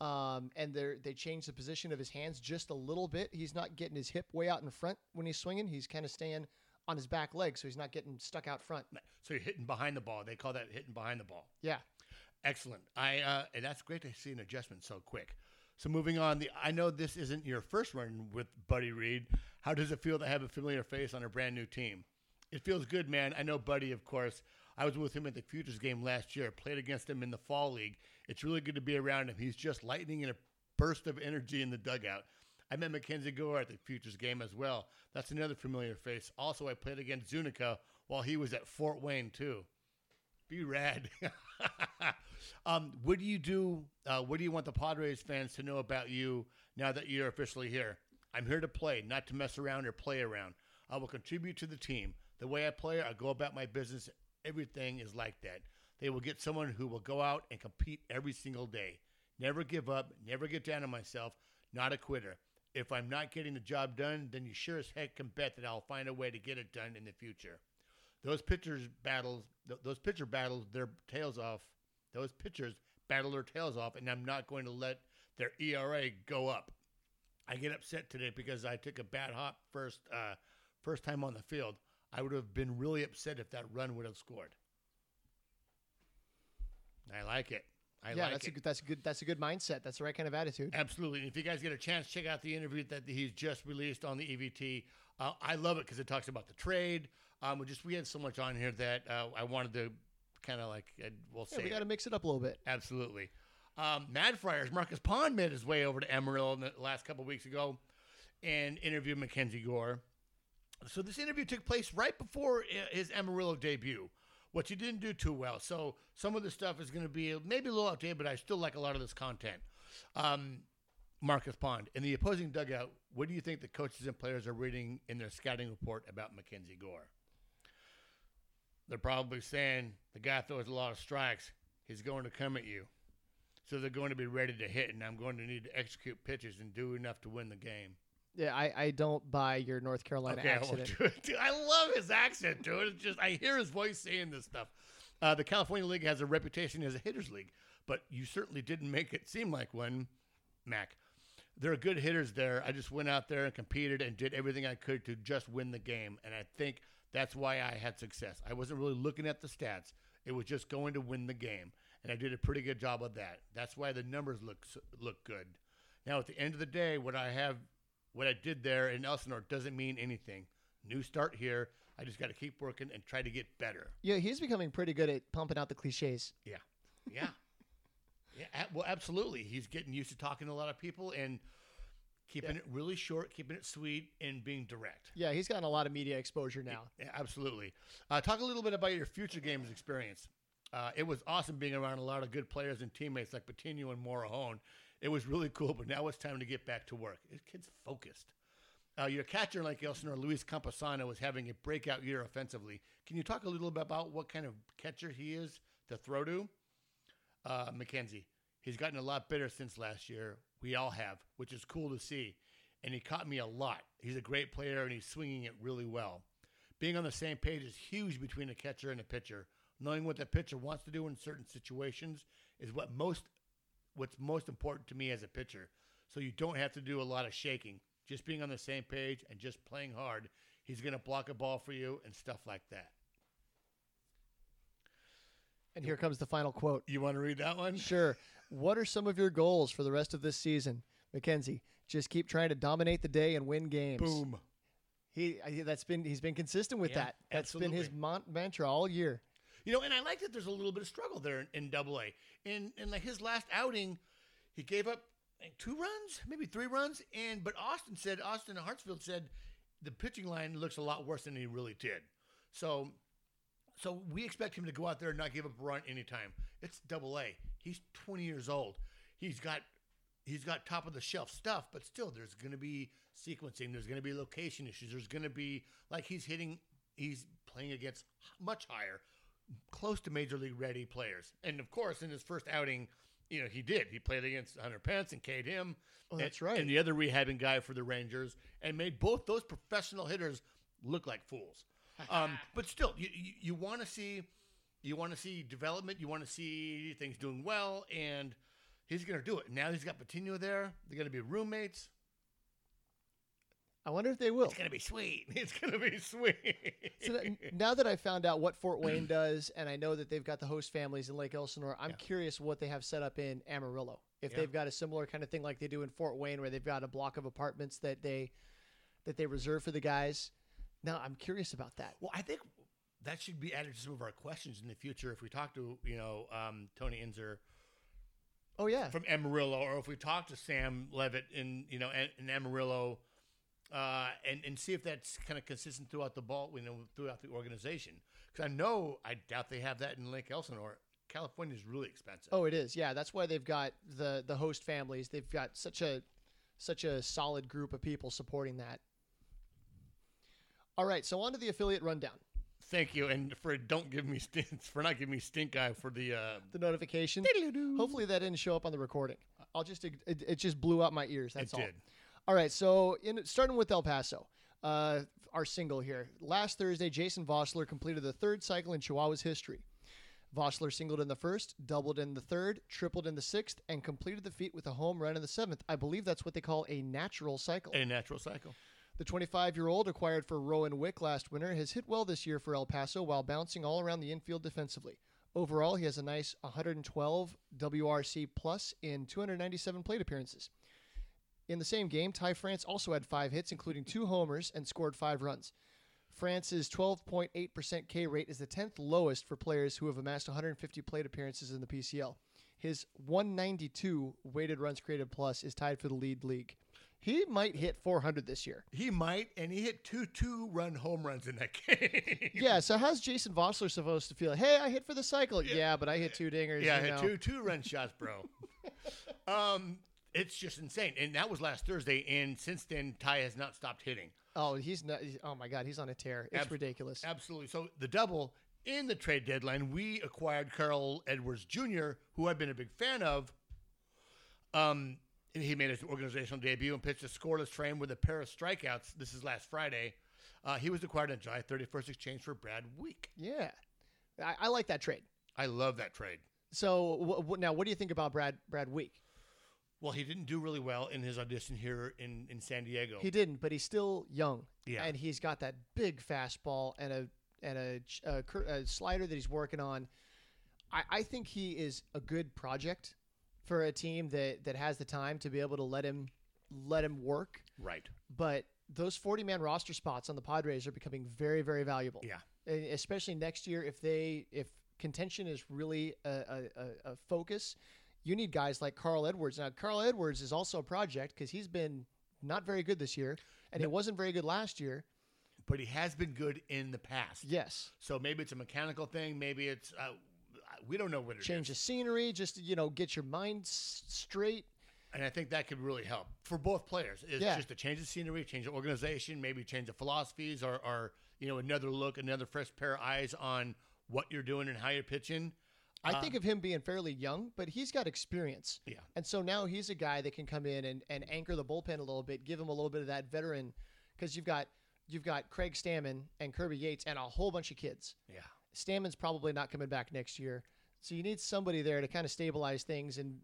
Speaker 2: Um, and they they changed the position of his hands just a little bit. He's not getting his hip way out in front when he's swinging. He's kind of staying on his back leg, so he's not getting stuck out front.
Speaker 1: So you're hitting behind the ball. They call that hitting behind the ball.
Speaker 2: Yeah.
Speaker 1: Excellent. I uh, and that's great to see an adjustment so quick. So moving on, the I know this isn't your first run with Buddy Reed. How does it feel to have a familiar face on a brand new team? It feels good, man. I know Buddy, of course. I was with him at the Futures game last year. Played against him in the fall league. It's really good to be around him. He's just lightning in a burst of energy in the dugout. I met Mackenzie Gore at the Futures game as well. That's another familiar face. Also, I played against Zuniga while he was at Fort Wayne too. Be rad. <laughs> um, what do you do? Uh, what do you want the Padres fans to know about you now that you're officially here? I'm here to play, not to mess around or play around. I will contribute to the team. The way I play, I go about my business. Everything is like that. They will get someone who will go out and compete every single day. Never give up, never get down on myself, not a quitter if I'm not getting the job done, then you sure as heck can bet that I'll find a way to get it done in the future. Those pitchers battles, th- those pitcher battles their tails off. Those pitchers battle their tails off, and I'm not going to let their ERA go up. I get upset today because I took a bad hop first, uh, first time on the field. I would have been really upset if that run would have scored. I like it. I
Speaker 2: yeah,
Speaker 1: like
Speaker 2: that's
Speaker 1: it.
Speaker 2: a good, that's a good that's a good mindset. That's the right kind of attitude.
Speaker 1: Absolutely. And if you guys get a chance, check out the interview that he's just released on the EVT. Uh, I love it because it talks about the trade. Um, we just we had so much on here that uh, I wanted to kind of like uh, we'll
Speaker 2: yeah,
Speaker 1: say
Speaker 2: we got to mix it up a little bit.
Speaker 1: Absolutely. Um, Mad Friars Marcus Pond made his way over to Amarillo in the last couple weeks ago and interviewed Mackenzie Gore. So this interview took place right before his Amarillo debut which he didn't do too well. So some of the stuff is going to be maybe a little outdated, but I still like a lot of this content. Um, Marcus Pond in the opposing dugout. What do you think the coaches and players are reading in their scouting report about Mackenzie Gore? They're probably saying the guy throws a lot of strikes. He's going to come at you. So they're going to be ready to hit, and I'm going to need to execute pitches and do enough to win the game.
Speaker 2: Yeah, I, I don't buy your North Carolina
Speaker 1: okay,
Speaker 2: accent.
Speaker 1: I, <laughs> dude, I love his accent, dude. It's just I hear his voice saying this stuff. Uh, the California League has a reputation as a hitters league, but you certainly didn't make it seem like one, Mac. There are good hitters there. I just went out there and competed and did everything I could to just win the game, and I think that's why I had success. I wasn't really looking at the stats; it was just going to win the game, and I did a pretty good job of that. That's why the numbers look look good. Now, at the end of the day, what I have what I did there in Elsinore doesn't mean anything. New start here. I just got to keep working and try to get better.
Speaker 2: Yeah, he's becoming pretty good at pumping out the cliches.
Speaker 1: Yeah, yeah, <laughs> yeah. Well, absolutely. He's getting used to talking to a lot of people and keeping yeah. it really short, keeping it sweet, and being direct.
Speaker 2: Yeah, he's gotten a lot of media exposure now.
Speaker 1: Yeah, absolutely. Uh, talk a little bit about your future games experience. Uh, it was awesome being around a lot of good players and teammates like Patino and Morejon it was really cool, but now it's time to get back to work. This kid's focused. Uh, your catcher, like Elsinore, Luis Campusano, is having a breakout year offensively. Can you talk a little bit about what kind of catcher he is to throw to? Uh, McKenzie. He's gotten a lot better since last year. We all have, which is cool to see. And he caught me a lot. He's a great player and he's swinging it really well. Being on the same page is huge between a catcher and a pitcher. Knowing what the pitcher wants to do in certain situations is what most what's most important to me as a pitcher. So you don't have to do a lot of shaking. Just being on the same page and just playing hard. He's going to block a ball for you and stuff like that.
Speaker 2: And here comes the final quote.
Speaker 1: You want to read that one?
Speaker 2: Sure. What are some of your goals for the rest of this season, Mackenzie? Just keep trying to dominate the day and win games.
Speaker 1: Boom.
Speaker 2: He I- that's been he's been consistent with
Speaker 1: Yeah,
Speaker 2: that. That's been his mantra all year.
Speaker 1: You know, and I like that there's a little bit of struggle there in, Double A. In in like his last outing, he gave up like, two runs, maybe three runs, and but Austin said Austin Hartsfield said the pitching line looks a lot worse than he really did. So, so we expect him to go out there and not give up a run anytime. It's Double A. He's 20 years old. He's got he's got top of the shelf stuff, but still, there's going to be sequencing. There's going to be location issues. There's going to be like he's hitting. He's playing against much higher, close to major league ready players. And of course, in his first outing, you know he did. He played against Hunter Pence and K'd him.
Speaker 2: Oh,
Speaker 1: and-
Speaker 2: that's right.
Speaker 1: And the other rehabbing guy for the Rangers, and made both those professional hitters look like fools. <laughs> Um, but still, you you, you want to see you want to see development. You want to see things doing well, and he's going to do it. Now he's got Patino there. They're going to be roommates.
Speaker 2: I wonder if they will.
Speaker 1: It's going to be sweet. <laughs> It's going to be sweet.
Speaker 2: So that, now that I found out what Fort Wayne does, and I know that they've got the host families in Lake Elsinore, I'm
Speaker 1: Yeah.
Speaker 2: curious what they have set up in Amarillo. If
Speaker 1: Yeah.
Speaker 2: they've got a similar kind of thing like they do in Fort Wayne, where they've got a block of apartments that they that they reserve for the guys. Now I'm curious about that.
Speaker 1: well, I think that should be added to some of our questions in the future if we talk to you know um, Tony Ensor
Speaker 2: Oh yeah,
Speaker 1: from Amarillo, or if we talk to Sam Levitt in you know in Amarillo, uh, and and see if that's kind of consistent throughout the ball, you know, throughout the organization. Because I know I doubt they have that in Lake Elsinore. California is really expensive.
Speaker 2: Oh, it is. Yeah, that's why they've got the the host families. They've got such a such a solid group of people supporting that. All right, so on to the affiliate rundown.
Speaker 1: Thank you, and for don't give me <laughs> stink for not giving me stink eye for the. Uh,
Speaker 2: The notification. Hopefully that didn't show up on the recording. I'll just it, it just blew out my ears. That's
Speaker 1: it
Speaker 2: all.
Speaker 1: did.
Speaker 2: All right, so in starting with El Paso, uh, our single here. Last Thursday, Jason Vosler completed the third cycle in Chihuahua's history. Vosler singled in the first, doubled in the third, tripled in the sixth, and completed the feat with a home run in the seventh. I believe that's what they call a natural cycle.
Speaker 1: A natural cycle.
Speaker 2: The 25 year old, acquired for Rowan Wick last winter, has hit well this year for El Paso while bouncing all around the infield defensively. Overall, he has a nice 112 WRC plus in 297 plate appearances. In the same game, Ty France also had five hits, including two homers, and scored five runs. France's 12.8% K rate is the 10th lowest for players who have amassed 150 plate appearances in the PCL. His 192 weighted runs created plus is tied for the lead league. He might hit 400 this year.
Speaker 1: He might, and he hit two two run home runs in that <laughs> game.
Speaker 2: Yeah, so how's Jason Vosler supposed to feel? Hey, I hit for the cycle. Yeah, but I hit two dingers.
Speaker 1: Yeah,
Speaker 2: you
Speaker 1: hit
Speaker 2: know.
Speaker 1: two two run shots, bro. <laughs> um, it's just insane, and that was last Thursday, and since then Ty has not stopped hitting.
Speaker 2: Oh, he's not. Oh my God, he's on a tear. It's
Speaker 1: Abs-
Speaker 2: ridiculous.
Speaker 1: Absolutely. So the double in the trade deadline, we acquired Carl Edwards Jr., who I've been a big fan of. Um, and he made his organizational debut and pitched a scoreless frame with a pair of strikeouts. This is last Friday. Uh, he was acquired on July 31st, exchange for Brad Wieck.
Speaker 2: Yeah, I, I like that trade.
Speaker 1: I love that trade.
Speaker 2: So wh- wh- now, what do you think about Brad Brad Wieck?
Speaker 1: Well, he didn't do really well in his audition here in, in San Diego.
Speaker 2: He didn't, but he's still young.
Speaker 1: Yeah.
Speaker 2: and he's got that big fastball and a and a, a, a slider that he's working on. I, I think he is a good project for a team that that has the time to be able to let him let him work.
Speaker 1: right.
Speaker 2: But those forty man roster spots on the Padres are becoming very very valuable.
Speaker 1: Yeah.
Speaker 2: E- especially next year if they if contention is really a, a, a focus you need guys like carl edwards now carl edwards is also a project because he's been not very good this year and he wasn't very good last year
Speaker 1: But he has been good in the past.
Speaker 2: yes
Speaker 1: So maybe it's a mechanical thing. Maybe it's, uh, we don't know what it is.
Speaker 2: change the scenery just you know get your mind s- straight
Speaker 1: And I think that could really help for both players. It's
Speaker 2: Yeah.
Speaker 1: just to change the scenery, change the organization, maybe change the philosophies, or, or you know another look, another fresh pair of eyes on what you're doing and how you're pitching.
Speaker 2: I think of him being fairly young, but he's got experience.
Speaker 1: Yeah.
Speaker 2: And so now he's a guy that can come in and, and anchor the bullpen a little bit, give him a little bit of that veteran, because you've got you've got Craig Stammen and Kirby Yates and a whole bunch of kids.
Speaker 1: Yeah.
Speaker 2: Stammen's probably not coming back next year, so you need somebody there to kind of stabilize things and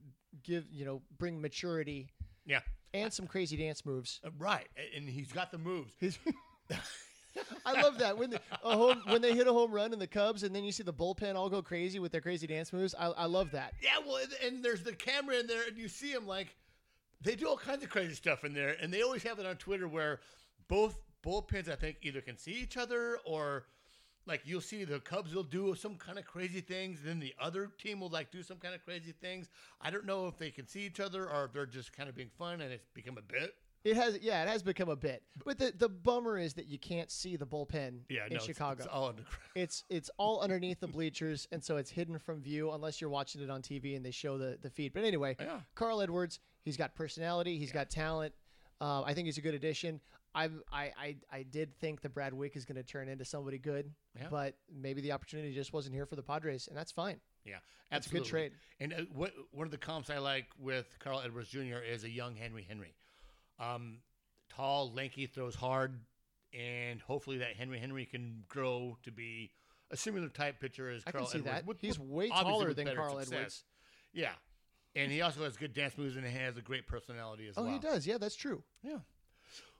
Speaker 2: give you know bring maturity
Speaker 1: Yeah.
Speaker 2: and some crazy dance moves.
Speaker 1: Uh, Right. And he's got the moves. <laughs>
Speaker 2: I love that when the, a home when they hit a home run in the Cubs and then you see the bullpen all go crazy with their crazy dance moves. I, I love that.
Speaker 1: Yeah, well, and- and there's the camera in there, and you see them like they do all kinds of crazy stuff in there, and they always have it on Twitter where both bullpens, I think, either can see each other or like you'll see the Cubs will do some kind of crazy things, then the other team will like do some kind of crazy things. I don't know if they can see each other or if they're just kind of being fun and it's become a bit.
Speaker 2: It has yeah, it has become a bit. But the the bummer is that you can't see the bullpen
Speaker 1: Yeah,
Speaker 2: in
Speaker 1: no, it's-
Speaker 2: Chicago.
Speaker 1: It's, all under.
Speaker 2: It's it's all <laughs> underneath the bleachers, and so it's hidden from view unless you're watching it on TV and they show the, the feed. But anyway,
Speaker 1: Yeah.
Speaker 2: Carl Edwards, he's got personality, he's got talent. Uh, I think he's a good addition. I I I, I did think that Brad Wieck is going to turn into somebody good,
Speaker 1: Yeah.
Speaker 2: but maybe the opportunity just wasn't here for the Padres, and that's fine.
Speaker 1: Yeah,
Speaker 2: That's a good trade.
Speaker 1: And uh, what, one of the comps I like with Carl Edwards Jr. is a young Henry Henry. Um, tall, lanky, throws hard, and hopefully that Henry Henry can grow to be a similar type pitcher as
Speaker 2: I can
Speaker 1: Carl
Speaker 2: see
Speaker 1: Edwards.
Speaker 2: that.
Speaker 1: with-
Speaker 2: He's
Speaker 1: with-
Speaker 2: way taller than Carl
Speaker 1: success.
Speaker 2: Edwards.
Speaker 1: Yeah, and he also has good dance moves and he has a great personality as
Speaker 2: Oh,
Speaker 1: well.
Speaker 2: Oh, he does. Yeah, that's true.
Speaker 1: Yeah.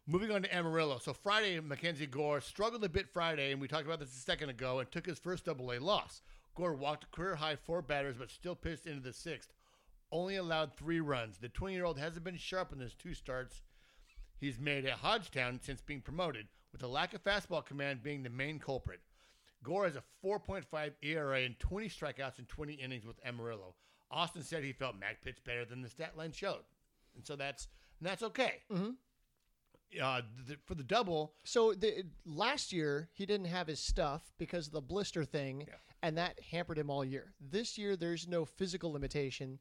Speaker 1: Moving on to Amarillo. So Friday, Mackenzie Gore struggled a bit Friday, and we talked about this a second ago, and took his first double A loss. Gore walked a career high four batters, but still pitched into the sixth. Only allowed three runs. The 20 year old hasn't been sharp in his two starts he's made at Hodgetown since being promoted, with the lack of fastball command being the main culprit. Gore has a 4.5 ERA and 20 strikeouts in 20 innings with Amarillo. Austin said he felt Mac pitched better than the stat line showed, and so that's and that's okay.
Speaker 2: Mhm.
Speaker 1: Uh, th- for the double,
Speaker 2: So the, last year he didn't have his stuff because of the blister thing,
Speaker 1: Yeah.
Speaker 2: and that hampered him all year. This year there's no physical limitation;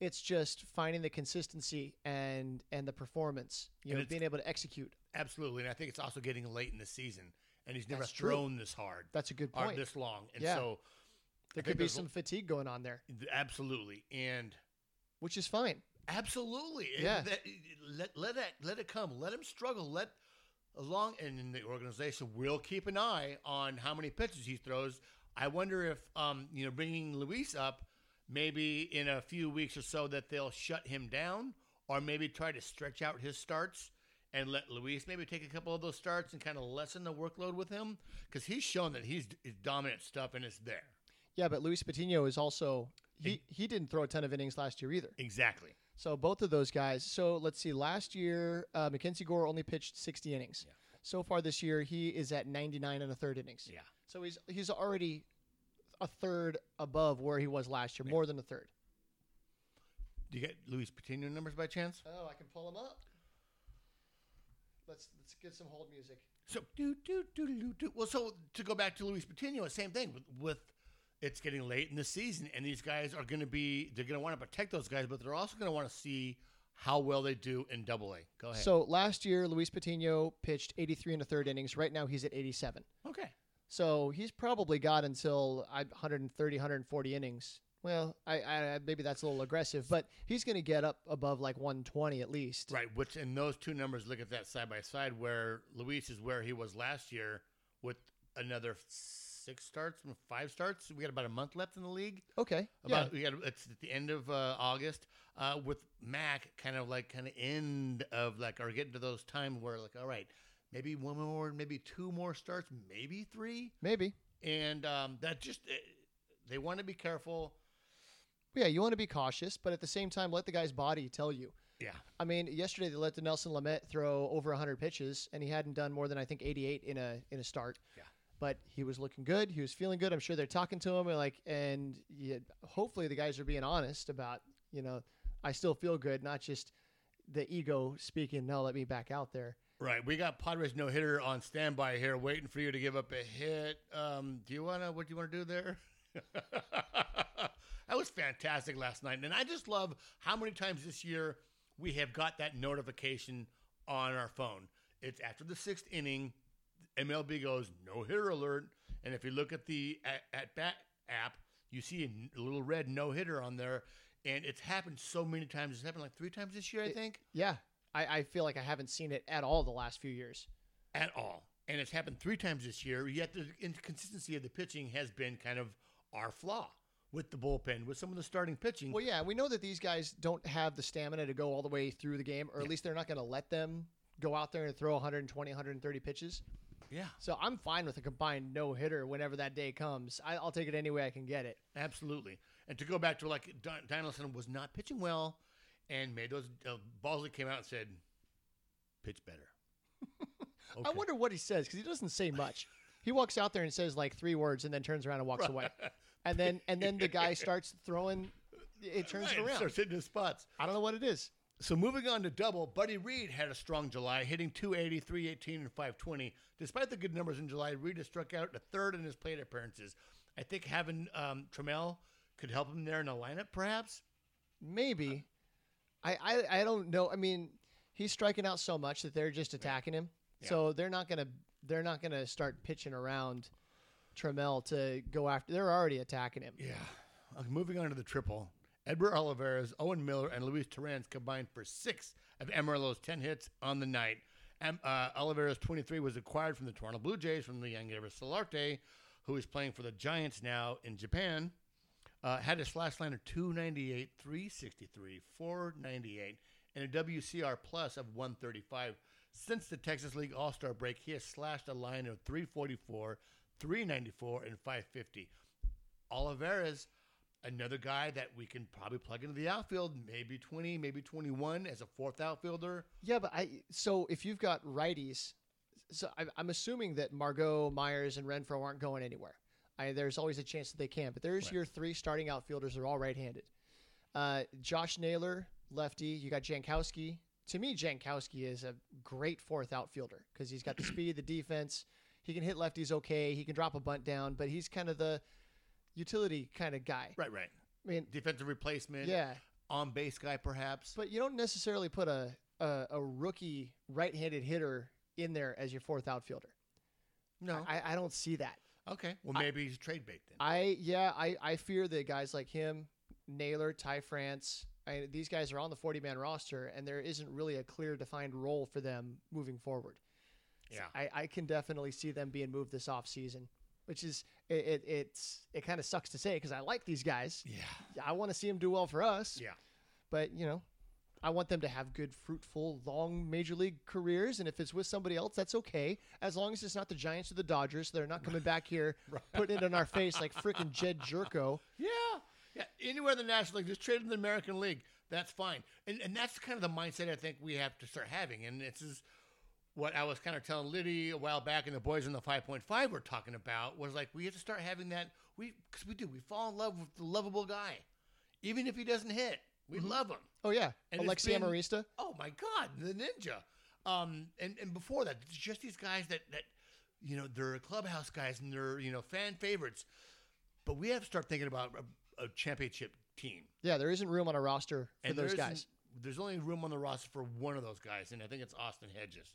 Speaker 2: it's just finding the consistency and and the performance. You
Speaker 1: And
Speaker 2: know, being able to execute.
Speaker 1: absolutely, and I think it's also getting late in the season, and he's never
Speaker 2: That's true.
Speaker 1: thrown this hard
Speaker 2: That's a good point.
Speaker 1: this long, and
Speaker 2: Yeah.
Speaker 1: so
Speaker 2: there
Speaker 1: I
Speaker 2: could be some fatigue going on there,
Speaker 1: absolutely, and
Speaker 2: which is fine.
Speaker 1: Absolutely.
Speaker 2: Yeah.
Speaker 1: that- let let it let it come. Let him struggle. Let along and in the organization will keep an eye on how many pitches he throws. I wonder if um you know bringing Luis up maybe in a few weeks or so that they'll shut him down or maybe try to stretch out his starts and let Luis maybe take a couple of those starts and kind of lessen the workload with him because he's shown that he's dominant stuff and it's there.
Speaker 2: Yeah, but Luis Patino is also he he didn't throw a ton of innings last year either.
Speaker 1: Exactly.
Speaker 2: So both of those guys. So let's see. Last year, uh, Mackenzie Gore only pitched 60 innings.
Speaker 1: Yeah.
Speaker 2: So far this year, he is at 99 and a third innings.
Speaker 1: Yeah.
Speaker 2: So he's he's already a third above where he was last year, more than a third.
Speaker 1: Do you get Luis Patino numbers by chance?
Speaker 2: Oh, I can pull them up. Let's let's get some hold music.
Speaker 1: So do do do do do. Well, so to go back to Luis Patino, same thing with, with it's getting late in the season, and these guys are going to be they're going to want to protect those guys, but they're also going to want to see how well they do in Double A. Go ahead.
Speaker 2: So last year, Luis Patino pitched 83 and a third innings. Right now, he's at 87.
Speaker 1: okay,
Speaker 2: So he's probably got until uh, 130, 140 innings. Well, I, I maybe that's a little aggressive, but he's going to get up above like 120 at least.
Speaker 1: right. Which in those two numbers, look at that side by side, where Luis is where he was last year with another six starts, five starts. We got about a month left in the league.
Speaker 2: Okay.
Speaker 1: About
Speaker 2: yeah.
Speaker 1: we got it's at the end of uh, August. Uh, with Mac, kind of like kind of end of like or getting to those times where like all right, maybe one more, maybe two more starts, maybe three,
Speaker 2: Maybe.
Speaker 1: and um, that just uh, they want to be careful.
Speaker 2: Yeah, you want to be cautious, but at the same time, let the guy's body tell you.
Speaker 1: Yeah,
Speaker 2: I mean, yesterday they let Dinelson Lamet throw over 100 pitches, and he hadn't done more than I think 88 in a in a start.
Speaker 1: Yeah.
Speaker 2: But he was looking good. He was feeling good. I'm sure they're talking to him, and like, and yeah, hopefully the guys are being honest about, you know, I still feel good, not just the ego speaking. No, let me back out there.
Speaker 1: Right. We got Padres no hitter on standby here, waiting for you to give up a hit. Um, do you wanna? What do you want to do there? <laughs> that was fantastic last night, and I just love how many times this year we have got that notification on our phone. It's after the sixth inning. MLB goes no hitter alert, and if you look at the at, at bat app, you see a little red no hitter on there, and it's happened so many times. It's happened like three times this year, I think,
Speaker 2: Yeah, I, I feel like I haven't seen it at all the last few years.
Speaker 1: at all. And it's happened three times this year. Yet the inconsistency of the pitching has been kind of our flaw with the bullpen, with some of the starting pitching.
Speaker 2: Well, yeah, we know that these guys don't have the stamina to go all the way through the game, or at least they're not going to let them go out there and throw 120, 130 pitches.
Speaker 1: yeah,
Speaker 2: So I'm fine with a combined no hitter whenever that day comes. I, I'll take it any way I can get it.
Speaker 1: Absolutely. And to go back to like Don- Donaldson was not pitching well and made those uh, balls that came out and said, pitch better. <laughs>
Speaker 2: I wonder what he says because he doesn't say much. He walks out there and says like three words and then turns around and walks away. <laughs> And then and then the guy starts throwing. It turns
Speaker 1: Right,
Speaker 2: it around.
Speaker 1: Starts hitting his spots.
Speaker 2: I don't know what it is.
Speaker 1: So moving on to double, Buddy Reed had a strong July, hitting 280, 318, and 520. Despite the good numbers in July, Reed has struck out a third in his plate appearances. I think having um, Trammell could help him there in the lineup, perhaps.
Speaker 2: Maybe. I, I I don't know. I mean, he's striking out so much that they're just attacking him. So they're not gonna they're not gonna start pitching around Trammell to go after. They're already attacking him.
Speaker 1: Yeah. Uh, moving on to the triple. Edward Olivares, Owen Miller, and Luis Torrens combined for six of Amarillo's 10 hits on the night. Am, uh, Olivares, 23, was acquired from the Toronto Blue Jays from the young Solarte, who is playing for the Giants now in Japan. Uh, had a slash line of 298, 363, 498, and a WCR plus of 135. Since the Texas League All Star break, he has slashed a line of 344, 394, and 550. Olivares, another guy that we can probably plug into the outfield, maybe 20, maybe 21 as a fourth outfielder.
Speaker 2: Yeah, but I so if you've got righties, so I'm assuming that Margot, Myers, and Renfro aren't going anywhere. I, there's always a chance that they can, but there's
Speaker 1: Right.
Speaker 2: your three starting outfielders They're all right-handed. Uh, Josh Naylor, lefty. You got Jankowski. To me, Jankowski is a great fourth outfielder because he's got the <clears throat> speed, the defense. He can hit lefties okay. He can drop a bunt down, but he's kind of the utility kind of guy.
Speaker 1: Right, right.
Speaker 2: I mean,
Speaker 1: Defensive replacement,
Speaker 2: yeah.
Speaker 1: on base guy, perhaps.
Speaker 2: But you don't necessarily put a, a, a rookie right-handed hitter in there as your fourth outfielder.
Speaker 1: no.
Speaker 2: I, I don't see that.
Speaker 1: Okay. Well, maybe he's trade bait then.
Speaker 2: I yeah, I, I fear that guys like him, Naylor, Ty France, I, these guys are on the 40-man roster, and there isn't really a clear defined role for them moving forward. So
Speaker 1: Yeah.
Speaker 2: I, I can definitely see them being moved this off season, which is it, it it's it kind of sucks to say because I like these guys.
Speaker 1: yeah.
Speaker 2: I want to see them do well for us.
Speaker 1: Yeah.
Speaker 2: but you know, I want them to have good, fruitful, long major league careers. And if it's with somebody else, that's okay, as long as it's not the Giants or the Dodgers. They're not coming back here <laughs> putting it in our face like freaking Jedd Gyorko.
Speaker 1: Yeah. Yeah. Anywhere in the National League, just trade in the American League. That's fine. And and that's kind of the mindset I think we have to start having. And this is what I was kind of telling Liddy a while back, and the boys in the 5.5 were talking about was like we have to start having that. We because we do. We fall in love with the lovable guy, even if he doesn't hit. We love him.
Speaker 2: Oh yeah,
Speaker 1: And it's
Speaker 2: Alexi
Speaker 1: been-
Speaker 2: Amarista.
Speaker 1: Oh my God, the ninja. Um, and and before that, it's just these guys that that you know they're clubhouse guys and they're you know fan favorites. But we have to start thinking about a, a championship team.
Speaker 2: Yeah, there isn't room on a roster for
Speaker 1: And
Speaker 2: those guys.
Speaker 1: There's only room on the roster for one of those guys, and I think it's Austin Hedges.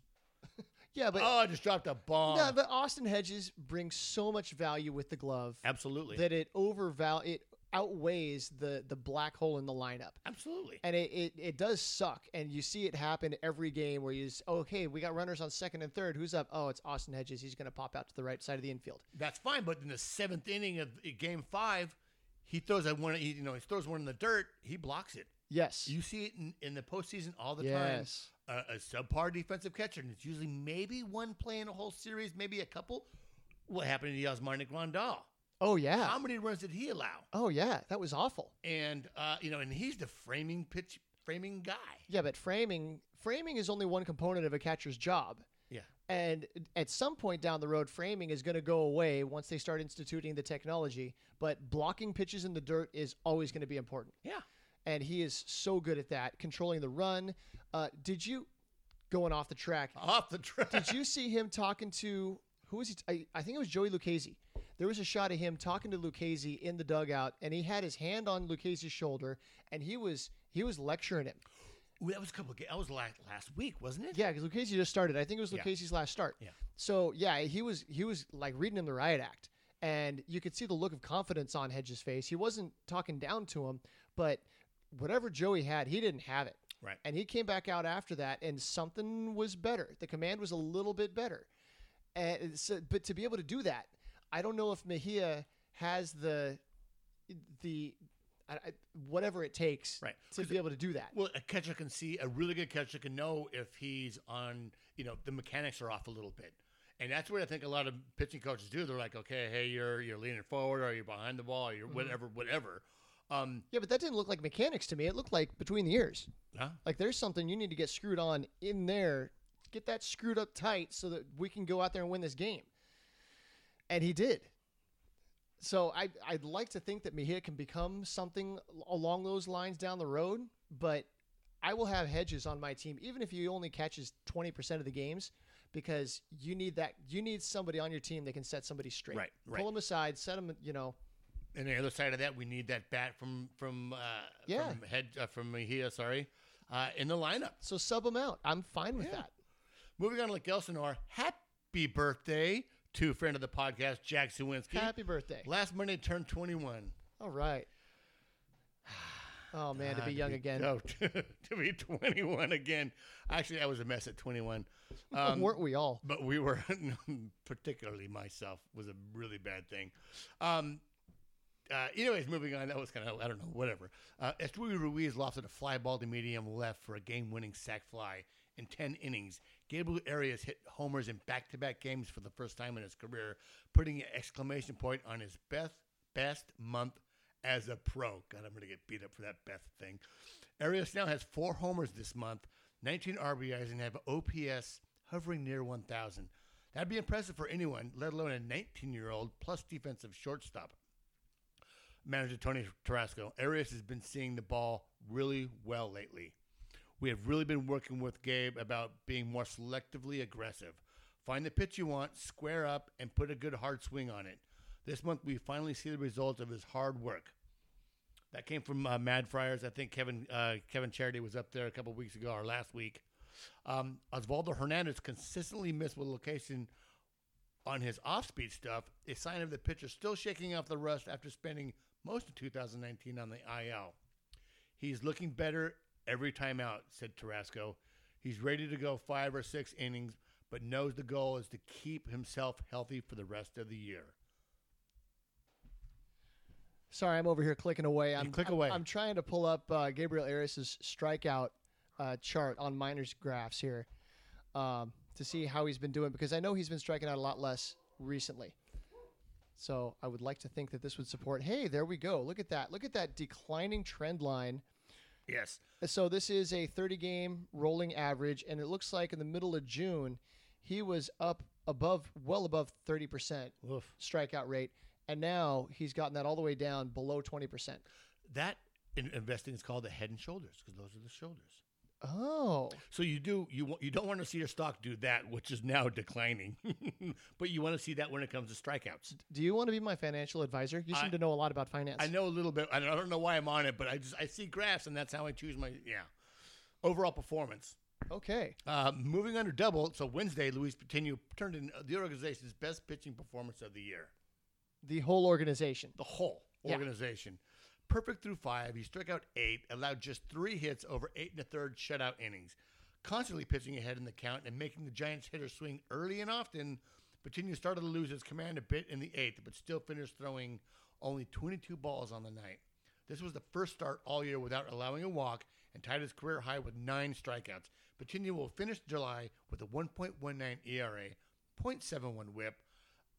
Speaker 1: <laughs>
Speaker 2: Yeah, but
Speaker 1: oh, I just dropped a bomb.
Speaker 2: no, but Austin Hedges brings so much value with the glove
Speaker 1: Absolutely.
Speaker 2: that it overval it outweighs the the black hole in the lineup.
Speaker 1: Absolutely.
Speaker 2: And it, it, it does suck. And you see it happen every game where you, s- oh, okay, we got runners on second and third. Who's up? Oh, it's Austin Hedges. He's going to pop out to the right side of the infield.
Speaker 1: That's fine, but in the seventh inning of game five, he throws a one. He, you know, he throws one in the dirt. He blocks it.
Speaker 2: Yes.
Speaker 1: You see it in, in the postseason all the
Speaker 2: Yes.
Speaker 1: time. A, a subpar defensive catcher, and it's usually maybe one play in a whole series, maybe a couple. What happened to Yasmani Grandal?
Speaker 2: Oh, yeah.
Speaker 1: How many runs did he allow?
Speaker 2: oh, yeah. That was awful.
Speaker 1: And uh, you know, and he's the framing pitch framing guy.
Speaker 2: Yeah, but framing framing is only one component of a catcher's job.
Speaker 1: Yeah.
Speaker 2: And at some point down the road, framing is going to go away once they start instituting the technology. But blocking pitches in the dirt is always going to be important.
Speaker 1: Yeah.
Speaker 2: and he is so good at that, controlling the run. Uh, did you going off the track?
Speaker 1: Off the track.
Speaker 2: Did you see him talking to who was he? I I think it was Joey Lucchesi. There was a shot of him talking to Lucchesi in the dugout, and he had his hand on Lucchesi's shoulder, and he was he was lecturing him.
Speaker 1: Ooh, that was a couple. Of, that was last last week, wasn't it?
Speaker 2: Yeah, because Lucchesi just started. I think it was
Speaker 1: Yeah.
Speaker 2: Lucchesi's last start.
Speaker 1: Yeah.
Speaker 2: So yeah, he was he was like reading him the riot act, and you could see the look of confidence on Hedges' face. He wasn't talking down to him, but whatever Joey had, he didn't have it.
Speaker 1: Right.
Speaker 2: And he came back out after that, and something was better. The command was a little bit better, and so, but to be able to do that, I don't know if Mejia has the the I, whatever it takes
Speaker 1: Right.
Speaker 2: to be able to do that.
Speaker 1: Well, a catcher can see a really good catcher can know if he's on. You know, the mechanics are off a little bit, and that's what I think a lot of pitching coaches do. They're like, okay, hey, you're you're leaning forward, or you're behind the ball, or you're
Speaker 2: Mm-hmm.
Speaker 1: whatever, whatever. Um,
Speaker 2: Yeah, but that didn't look like mechanics to me. It looked like between the ears.
Speaker 1: huh?
Speaker 2: Like there's something you need to get screwed on in there. Get that screwed up tight so that we can go out there and win this game. And he did. So I I'd like to think that Mejia can become something along those lines down the road, but I will have Hedges on my team even if he only catches 20% of the games because you need that you need somebody on your team that can set somebody straight.
Speaker 1: Right, right.
Speaker 2: Pull him aside, set him, you know,
Speaker 1: And the other side of that, we need that bat from from uh,
Speaker 2: Yeah.
Speaker 1: from head uh, from Mejia, sorry, uh, in the lineup.
Speaker 2: so sub him out. I'm fine with
Speaker 1: Yeah.
Speaker 2: that.
Speaker 1: Moving on to Lake Elsinore, happy birthday to friend of the podcast, Jack Sawinski.
Speaker 2: Happy birthday.
Speaker 1: Last Monday turned 21.
Speaker 2: All right. <sighs> Oh man, to
Speaker 1: Ah,
Speaker 2: be young again.
Speaker 1: No, <laughs> to be 21 again. Actually, I was a mess at 21. <laughs> Um,
Speaker 2: Weren't we all?
Speaker 1: but we were, <laughs> particularly myself, was a really bad thing. Um, uh, anyways, moving on. That was kind of, I don't know, whatever. Uh, Esteury Ruiz lofted a fly ball to medium left for a game winning sac fly in 10 innings. Gabriel Arias hit homers in back to back games for the first time in his career, putting an exclamation point on his best, best month as a pro. God, I'm going to get beat up for that best thing. Arias now has four homers this month, 19 RBIs, and have OPS hovering near 1,000. That'd be impressive for anyone, let alone a 19 year old plus defensive shortstop. Manager Tony Tarasco, Arias has been seeing the ball really well lately. We have really been working with Gabe about being more selectively aggressive. Find the pitch you want, square up, and put a good hard swing on it. This month, we finally see the results of his hard work. That came from uh, Mad Friars. I think Kevin uh, Kevin Charity was up there a couple weeks ago or last week. Um, Osvaldo Hernandez consistently missed with location on his off-speed stuff, a sign of the pitcher still shaking off the rust after spending most of 2019 on the IL. He's looking better every time out, said Tarasco. He's ready to go five or six innings, but knows the goal is to keep himself healthy for the rest of the year.
Speaker 2: Sorry, I'm over here clicking away. I'm
Speaker 1: click
Speaker 2: I'm-
Speaker 1: away.
Speaker 2: I'm, trying to pull up uh, Gabriel Arias's strikeout uh, chart on minors graphs here um, to see how he's been doing because I know he's been striking out a lot less recently. So I would like to think that this would support. Hey, there we go. Look at that. Look at that declining trend line.
Speaker 1: Yes.
Speaker 2: So this is a 30 game rolling average, and it looks like in the middle of June, he was up above, well above 30%
Speaker 1: Oof.
Speaker 2: strikeout rate, and now he's gotten that all the way down below 20%.
Speaker 1: That in investing is called the head and shoulders because those are the shoulders.
Speaker 2: Oh,
Speaker 1: So you do you you don't want to see your stock do that, which is now declining, <laughs> but you want to see that when it comes to strikeouts.
Speaker 2: do you want to be my financial advisor? You seem
Speaker 1: I-
Speaker 2: to know a lot about finance.
Speaker 1: I know a little bit. I don't, I don't know why I'm on it, but I just I see graphs, and that's how I choose my yeah overall performance.
Speaker 2: Okay.
Speaker 1: Uh, moving on to double. So Wednesday, Luis Patino turned in the organization's best pitching performance of the year.
Speaker 2: The whole organization.
Speaker 1: The whole
Speaker 2: Yeah.
Speaker 1: Perfect through five. He struck out eight, allowed just three hits over eight and a third shutout innings. Constantly pitching ahead in the count and making the Giants hitters swing early and often. Patino started to lose his command a bit in the eighth, but still finished throwing only 22 balls on the night. This was the first start all year without allowing a walk and tied his career high with nine strikeouts. Patino will finish July with a 1.19 ERA, 0.71 whip,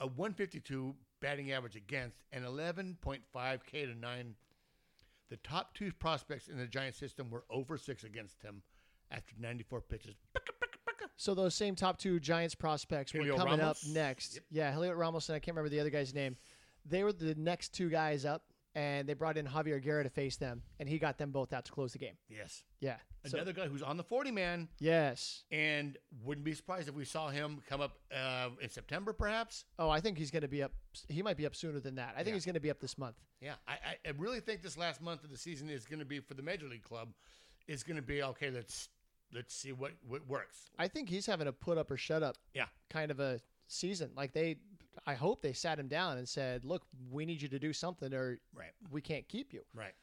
Speaker 1: a 152 batting average against, and 11.5 K to 9. The top two prospects in the Giant system were over six against him after 94 pitches.
Speaker 2: So those same top two Giants prospects were coming
Speaker 1: Ramos?
Speaker 2: up next. Yeah, Julio Ramos and I can't remember the other guy's name. They were the next two guys up, and they brought in Javier Guerra to face them, and he got them both out to close the game.
Speaker 1: Yes.
Speaker 2: Yeah. So,
Speaker 1: Another guy who's on the 40 man,
Speaker 2: yes.
Speaker 1: and wouldn't be surprised if we saw him come up uh, in September, perhaps.
Speaker 2: Oh, I think he's going to be up. He might be up sooner than that. I think
Speaker 1: Yeah.
Speaker 2: he's going to be up this month.
Speaker 1: Yeah, I, I, I really think this last month of the season is going to be for the Major League Club. is going to be okay. Let's let's see what what works.
Speaker 2: I think he's having a put up or shut up
Speaker 1: Yeah.
Speaker 2: kind of a season. Like they, I hope they sat him down and said, "Look, we need you to do something, or
Speaker 1: Right.
Speaker 2: we can't keep you."
Speaker 1: Right.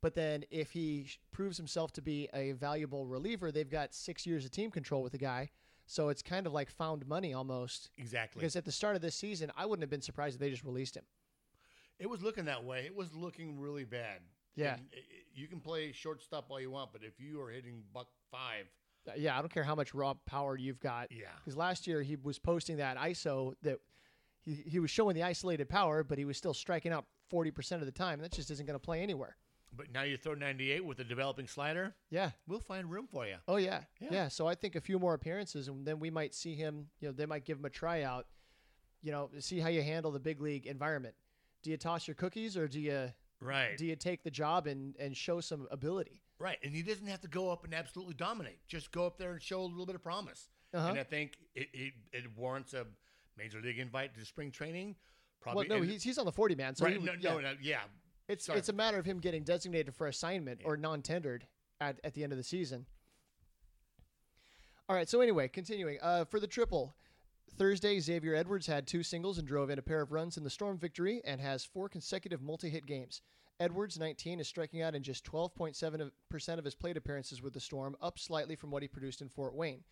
Speaker 2: But then if he proves himself to be a valuable reliever, they've got six years of team control with the guy. So it's kind of like found money almost.
Speaker 1: Exactly.
Speaker 2: Because at the start of this season, I wouldn't have been surprised if they just released him.
Speaker 1: It was looking that way. It was looking really bad.
Speaker 2: Yeah.
Speaker 1: And i- you can play shortstop all you want, but if you are hitting buck five,
Speaker 2: Uh, Yeah, I don't care how much raw power you've got.
Speaker 1: yeah,
Speaker 2: Because last year he was posting that ISO that he, he was showing the isolated power, but he was still striking out 40% of the time. That just isn't going to play anywhere.
Speaker 1: but now you throw 98 with a developing slider,
Speaker 2: Yeah.
Speaker 1: we'll find room for you.
Speaker 2: Oh, yeah.
Speaker 1: Yeah.
Speaker 2: yeah. So I think a few more appearances, and then we might see him, you know, they might give him a tryout, you know, see how you handle the big league environment. Do you toss your cookies or do you
Speaker 1: Right.
Speaker 2: do you take the job and, and show some ability?
Speaker 1: right. And he doesn't have to go up and absolutely dominate. Just go up there and show a little bit of promise.
Speaker 2: Uh-huh.
Speaker 1: And I think it, it, it warrants a major league invite to spring training. Probably.
Speaker 2: Well, no, he's, he's on the 40 man. So
Speaker 1: right.
Speaker 2: he
Speaker 1: no,
Speaker 2: yeah.
Speaker 1: no, no, yeah.
Speaker 2: It's
Speaker 1: Sorry.
Speaker 2: it's a matter of him getting designated for assignment or non-tendered at, at the end of the season. All right. So anyway, continuing uh, for the triple. Thursday, Xavier Edwards had two singles and drove in a pair of runs in the Storm victory and has four consecutive multi-hit games. Edwards, 19, is striking out in just 12.7% of his plate appearances with the Storm, up slightly from what he produced in Fort Wayne.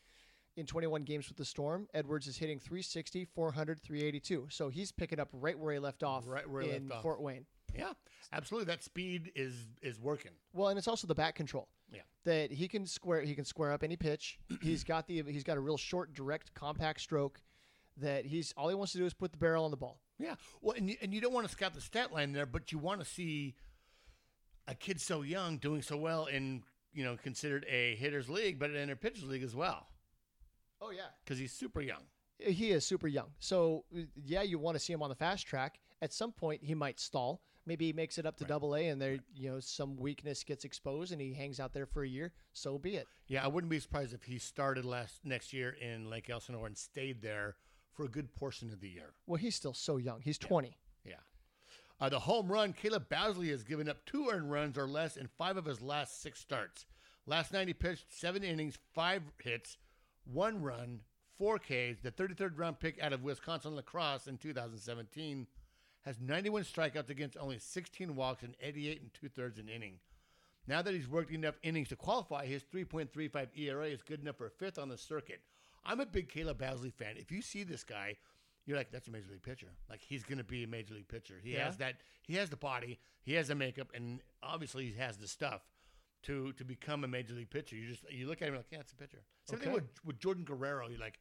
Speaker 2: In 21 games with the Storm, Edwards is hitting 360, 400, 382. So he's picking up right where he left off
Speaker 1: Right where he
Speaker 2: in
Speaker 1: left off.
Speaker 2: Fort Wayne.
Speaker 1: Yeah. Absolutely. That speed is is working.
Speaker 2: Well, and it's also the bat control.
Speaker 1: Yeah.
Speaker 2: That he can square he can square up any pitch. <clears throat> he's got the he's got a real short, direct, compact stroke. That he's all he wants to do is put the barrel on the ball.
Speaker 1: Yeah. Well, and you, and you don't want to scout the stat line there, but you want to see a kid so young doing so well in, you know, considered a hitter's league, but in a pitcher's league as well
Speaker 2: Oh yeah.
Speaker 1: because he's super young.
Speaker 2: He is super young. So yeah, you want to see him on the fast track. At some point, he might stall. Maybe he makes it up to
Speaker 1: Right.
Speaker 2: Double A, and there, you know, some weakness gets exposed, and he hangs out there for a year. So be it.
Speaker 1: Yeah, I wouldn't be surprised if he started last next year in Lake Elsinore and stayed there for a good portion of the year.
Speaker 2: Well, he's still so young. He's 20.
Speaker 1: Yeah. Uh, the home run, Caleb Boushley has given up two earned runs or less in five of his last six starts. Last night he pitched seven innings, five hits, one run, four Ks. The 33rd round pick out of Wisconsin lacrosse in 2017 has 91 strikeouts against only 16 walks and 88 and two thirds an inning. Now that he's worked enough innings to qualify, his 3.35 ERA is good enough for a fifth on the circuit. I'm a big Caleb Boushley fan. If you see this guy, you're like, that's a major league pitcher. Like he's going to be a major league pitcher. He
Speaker 2: Yeah.
Speaker 1: has that. He has the body. He has the makeup, and obviously he has the stuff to to become a major league pitcher. You just you look at him like, yeah, it's a pitcher. Same thing with with Jordan Guerrero. You're like,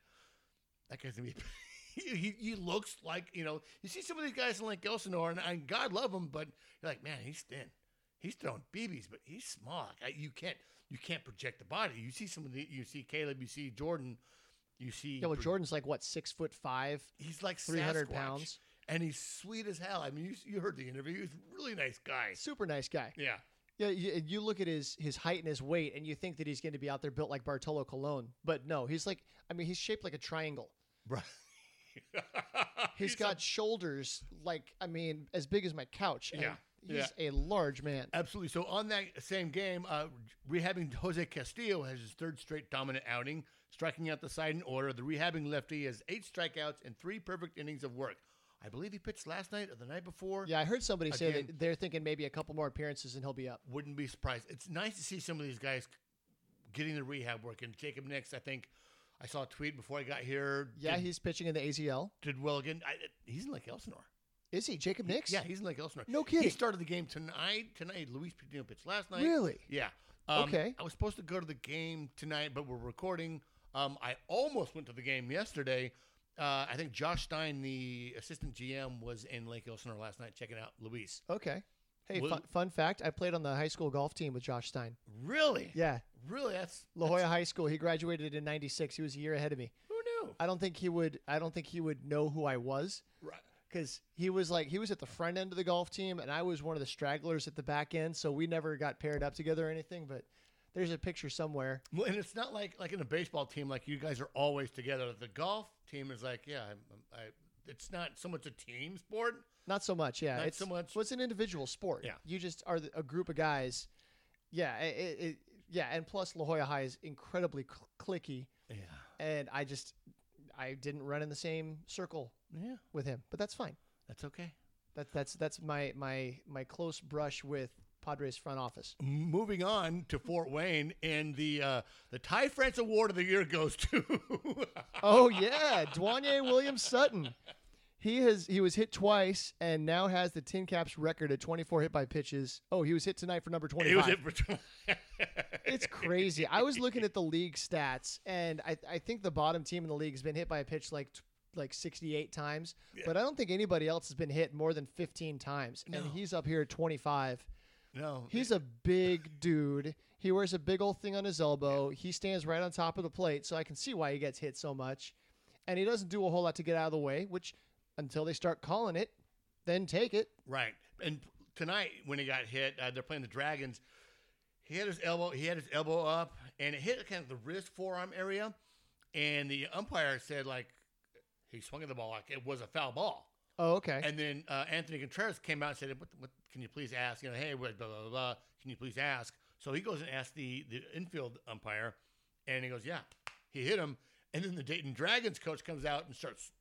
Speaker 1: that guy's gonna be. <laughs> he, he, he looks like you know. You see some of these guys in Lake Elsinore, and, and God love him, but you're like, man, he's thin. He's throwing BBs, but he's small. Like, you can't you can't project the body. You see some of the you see Caleb, you see Jordan, you see.
Speaker 2: Yeah, well, Jordan's like what six foot five,
Speaker 1: He's like
Speaker 2: 300 pounds.
Speaker 1: and he's sweet as hell. I mean, you, you heard the interview. He's a really nice guy.
Speaker 2: super nice guy.
Speaker 1: Yeah,
Speaker 2: Yeah, you, you look at his his height and his weight, and you think that he's going to be out there built like Bartolo Colon, but no, he's like I mean, he's shaped like a triangle.
Speaker 1: Right. <laughs>
Speaker 2: He's got shoulders like I mean, as big as my couch.
Speaker 1: Yeah,
Speaker 2: he's a large man.
Speaker 1: Absolutely. So on that same game, uh, rehabbing Jose Castillo has his third straight dominant outing, striking out the side in order. The rehabbing lefty has eight strikeouts and three perfect innings of work. I believe he pitched last night or the night before.
Speaker 2: Yeah, I heard somebody say that they're thinking maybe a couple more appearances and he'll be up.
Speaker 1: Wouldn't be surprised. It's nice to see some of these guys getting the rehab work. And Jacob Nix, I think I saw a tweet before I got here.
Speaker 2: Yeah,
Speaker 1: did,
Speaker 2: he's pitching in the AZL.
Speaker 1: did well again. I, he's in Lake Elsinore.
Speaker 2: Is he Jacob Nix?
Speaker 1: Yeah, he's in Lake Elsinore.
Speaker 2: No kidding.
Speaker 1: He started the game tonight. Tonight, Luis Patino pitched last night.
Speaker 2: Really?
Speaker 1: Yeah. Um,
Speaker 2: Okay.
Speaker 1: I was supposed to go to the game tonight, but we're recording. Um, I almost went to the game yesterday. Uh, I think Josh Stein, the assistant GM, was in Lake Elsinore last night checking out Luis.
Speaker 2: Okay. Hey, fun, fun fact: I played on the high school golf team with Josh Stein.
Speaker 1: Really?
Speaker 2: Yeah,
Speaker 1: Really? That's
Speaker 2: La Jolla High School. He graduated in '96. He was a year ahead of me.
Speaker 1: who knew?
Speaker 2: I don't think he would. I don't think he would know who I was
Speaker 1: Right.
Speaker 2: because he was like he was at the front end of the golf team, and I was one of the stragglers at the back end. So we never got paired up together or anything. But there's a picture somewhere.
Speaker 1: Well, and it's not like like in a baseball team, like you guys are always together. The golf team is like, yeah, I'm, I, it's not so much a team sport.
Speaker 2: Not so much. Yeah,
Speaker 1: Not
Speaker 2: it's
Speaker 1: so much-
Speaker 2: Well, it's an individual sport.
Speaker 1: Yeah.
Speaker 2: you just are a group of guys. Yeah, it, it, yeah, and plus La Jolla High is incredibly cl- clicky,
Speaker 1: Yeah.
Speaker 2: and I just I didn't run in the same circle
Speaker 1: Yeah.
Speaker 2: with him, but that's fine.
Speaker 1: That's okay.
Speaker 2: That that's that's my my my close brush with Padres front office.
Speaker 1: Moving on to Fort Wayne, and the uh, the Ty France Award of the Year goes to. <laughs>
Speaker 2: Oh yeah, Dwanya Williams Sutton. He has he was hit twice and now has the Tin Caps record at 24 hit by pitches. Oh, he was hit tonight for number 25.
Speaker 1: it was it for. <laughs>
Speaker 2: It's crazy. I was looking at the league stats, and I, I think the bottom team in the league has been hit by a pitch like t- like 68 times, but I don't think anybody else has been hit more than 15 times, and he's up here at 25.
Speaker 1: No,
Speaker 2: He's a big dude. He wears a big old thing on his elbow. He stands right on top of the plate, so I can see why he gets hit so much. And he doesn't do a whole lot to get out of the way, which until they start calling it, then take it.
Speaker 1: Right. And tonight when he got hit, uh, they're playing the Dragons. He had his elbow. He had his elbow up, and it hit kind of the wrist forearm area. And the umpire said like he swung at the ball like it was a foul ball.
Speaker 2: Oh, okay.
Speaker 1: And then uh, Anthony Contreras came out and said, what, what, "Can you please ask? You know, hey, blah, blah blah blah. Can you please ask?" So he goes and asks the the infield umpire, and he goes, "Yeah, he hit him." And then the Dayton Dragons coach comes out and starts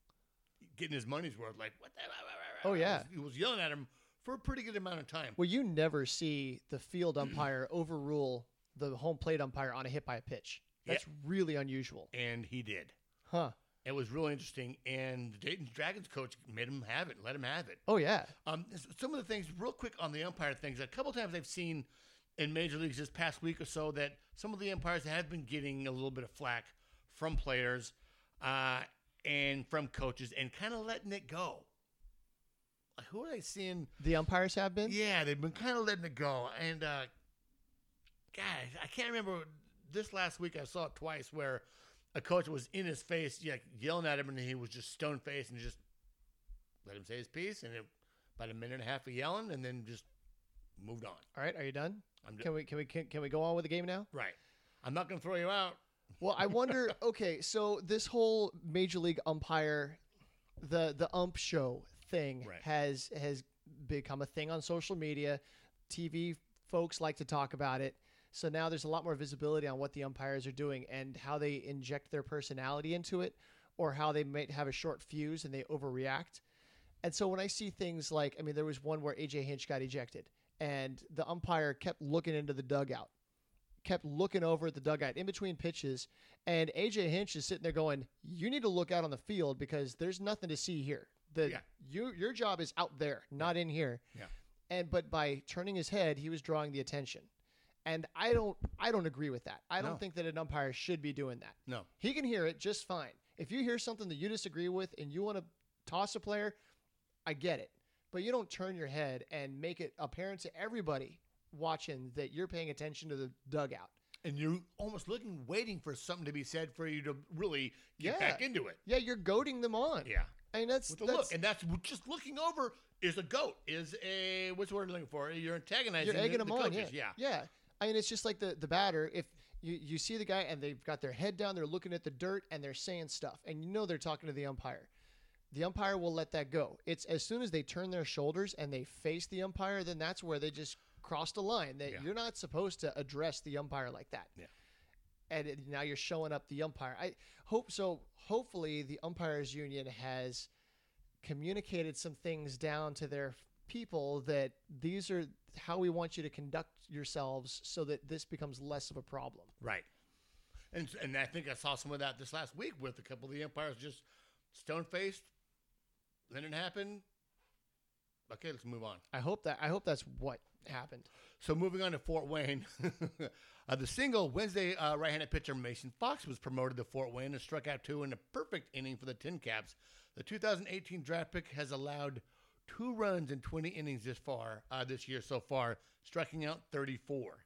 Speaker 1: getting his money's worth. Like, what? The,
Speaker 2: Oh, yeah.
Speaker 1: he was yelling at him for a pretty good amount of time.
Speaker 2: well, you never see the field umpire <clears throat> overrule the home plate umpire on a hit by a pitch. That's really unusual.
Speaker 1: And he did.
Speaker 2: Huh.
Speaker 1: It was really interesting. And the Dayton Dragons coach made him have it, let him have it.
Speaker 2: Oh, yeah.
Speaker 1: Um, some of the things, real quick on the umpire things. A couple times I've seen in major leagues this past week or so that some of the umpires have been getting a little bit of flack from players uh, and from coaches, and kind of letting it go. Like, Who are I seeing?
Speaker 2: The umpires have been?
Speaker 1: Yeah, they've been kind of letting it go. And uh, guys, I can't remember this last week. I saw it twice where a coach was in his face, yeah, yelling at him, and he was just stone faced and just let him say his piece. And it, about a minute and a half of yelling, and then just moved on.
Speaker 2: All right, are you done?
Speaker 1: I'm
Speaker 2: Can we can we can, can we go on with the game now?
Speaker 1: right. I'm not going to throw you out.
Speaker 2: Well, I wonder. <laughs> okay, so this whole major league umpire, the the ump show thing
Speaker 1: Right.
Speaker 2: has has become a thing on social media. TV folks like to talk about it. So now there's a lot more visibility on what the umpires are doing and how they inject their personality into it, or how they might have a short fuse and they overreact. And so when I see things like, I mean, there was one where AJ Hinch got ejected, and the umpire kept looking into the dugout kept looking over at the dugout in between pitches, and AJ Hinch is sitting there going, "You need to look out on the field because there's nothing to see here. The
Speaker 1: Yeah.
Speaker 2: you your job is out there, not in here."
Speaker 1: Yeah.
Speaker 2: And but by turning his head, he was drawing the attention, and I don't I don't agree with that. I don't
Speaker 1: No.
Speaker 2: think that an umpire should be doing that.
Speaker 1: No.
Speaker 2: He can hear it just fine. If you hear something that you disagree with and you want to toss a player, I get it. But you don't turn your head and make it apparent to everybody watching that you're paying attention to the dugout.
Speaker 1: And you're almost looking, waiting for something to be said for you to really get
Speaker 2: Yeah.
Speaker 1: back into it.
Speaker 2: Yeah, you're goading them on.
Speaker 1: Yeah.
Speaker 2: I mean that's
Speaker 1: With the
Speaker 2: that's
Speaker 1: look. And that's just looking over is a goat, is a, what's the word I'm looking for? You're antagonizing
Speaker 2: you're egging
Speaker 1: the,
Speaker 2: them
Speaker 1: the
Speaker 2: on.
Speaker 1: coaches.
Speaker 2: Yeah. yeah. I mean, it's just like the the batter. If you you see the guy and they've got their head down, they're looking at the dirt and they're saying stuff, and you know they're talking to the umpire. The umpire will let that go. It's as soon as they turn their shoulders and they face the umpire, then that's where they just crossed a line. That
Speaker 1: Yeah.
Speaker 2: you're not supposed to address the umpire like that.
Speaker 1: Yeah.
Speaker 2: And it, now you're showing up the umpire. I hope so. Hopefully, the umpires union has communicated some things down to their people that these are how we want you to conduct yourselves so that this becomes less of a problem.
Speaker 1: Right. And and I think I saw some of that this last week with a couple of the umpires just stone faced. Then it happened. Okay, let's move on.
Speaker 2: I hope that I hope that's what happened.
Speaker 1: So moving on to Fort Wayne, <laughs> uh, the single Wednesday uh, right-handed pitcher Mason Fox was promoted to Fort Wayne and struck out two in a perfect inning for the Tin Caps. The 2018 draft pick has allowed two runs in 20 innings this far uh, this year so far, striking out 34.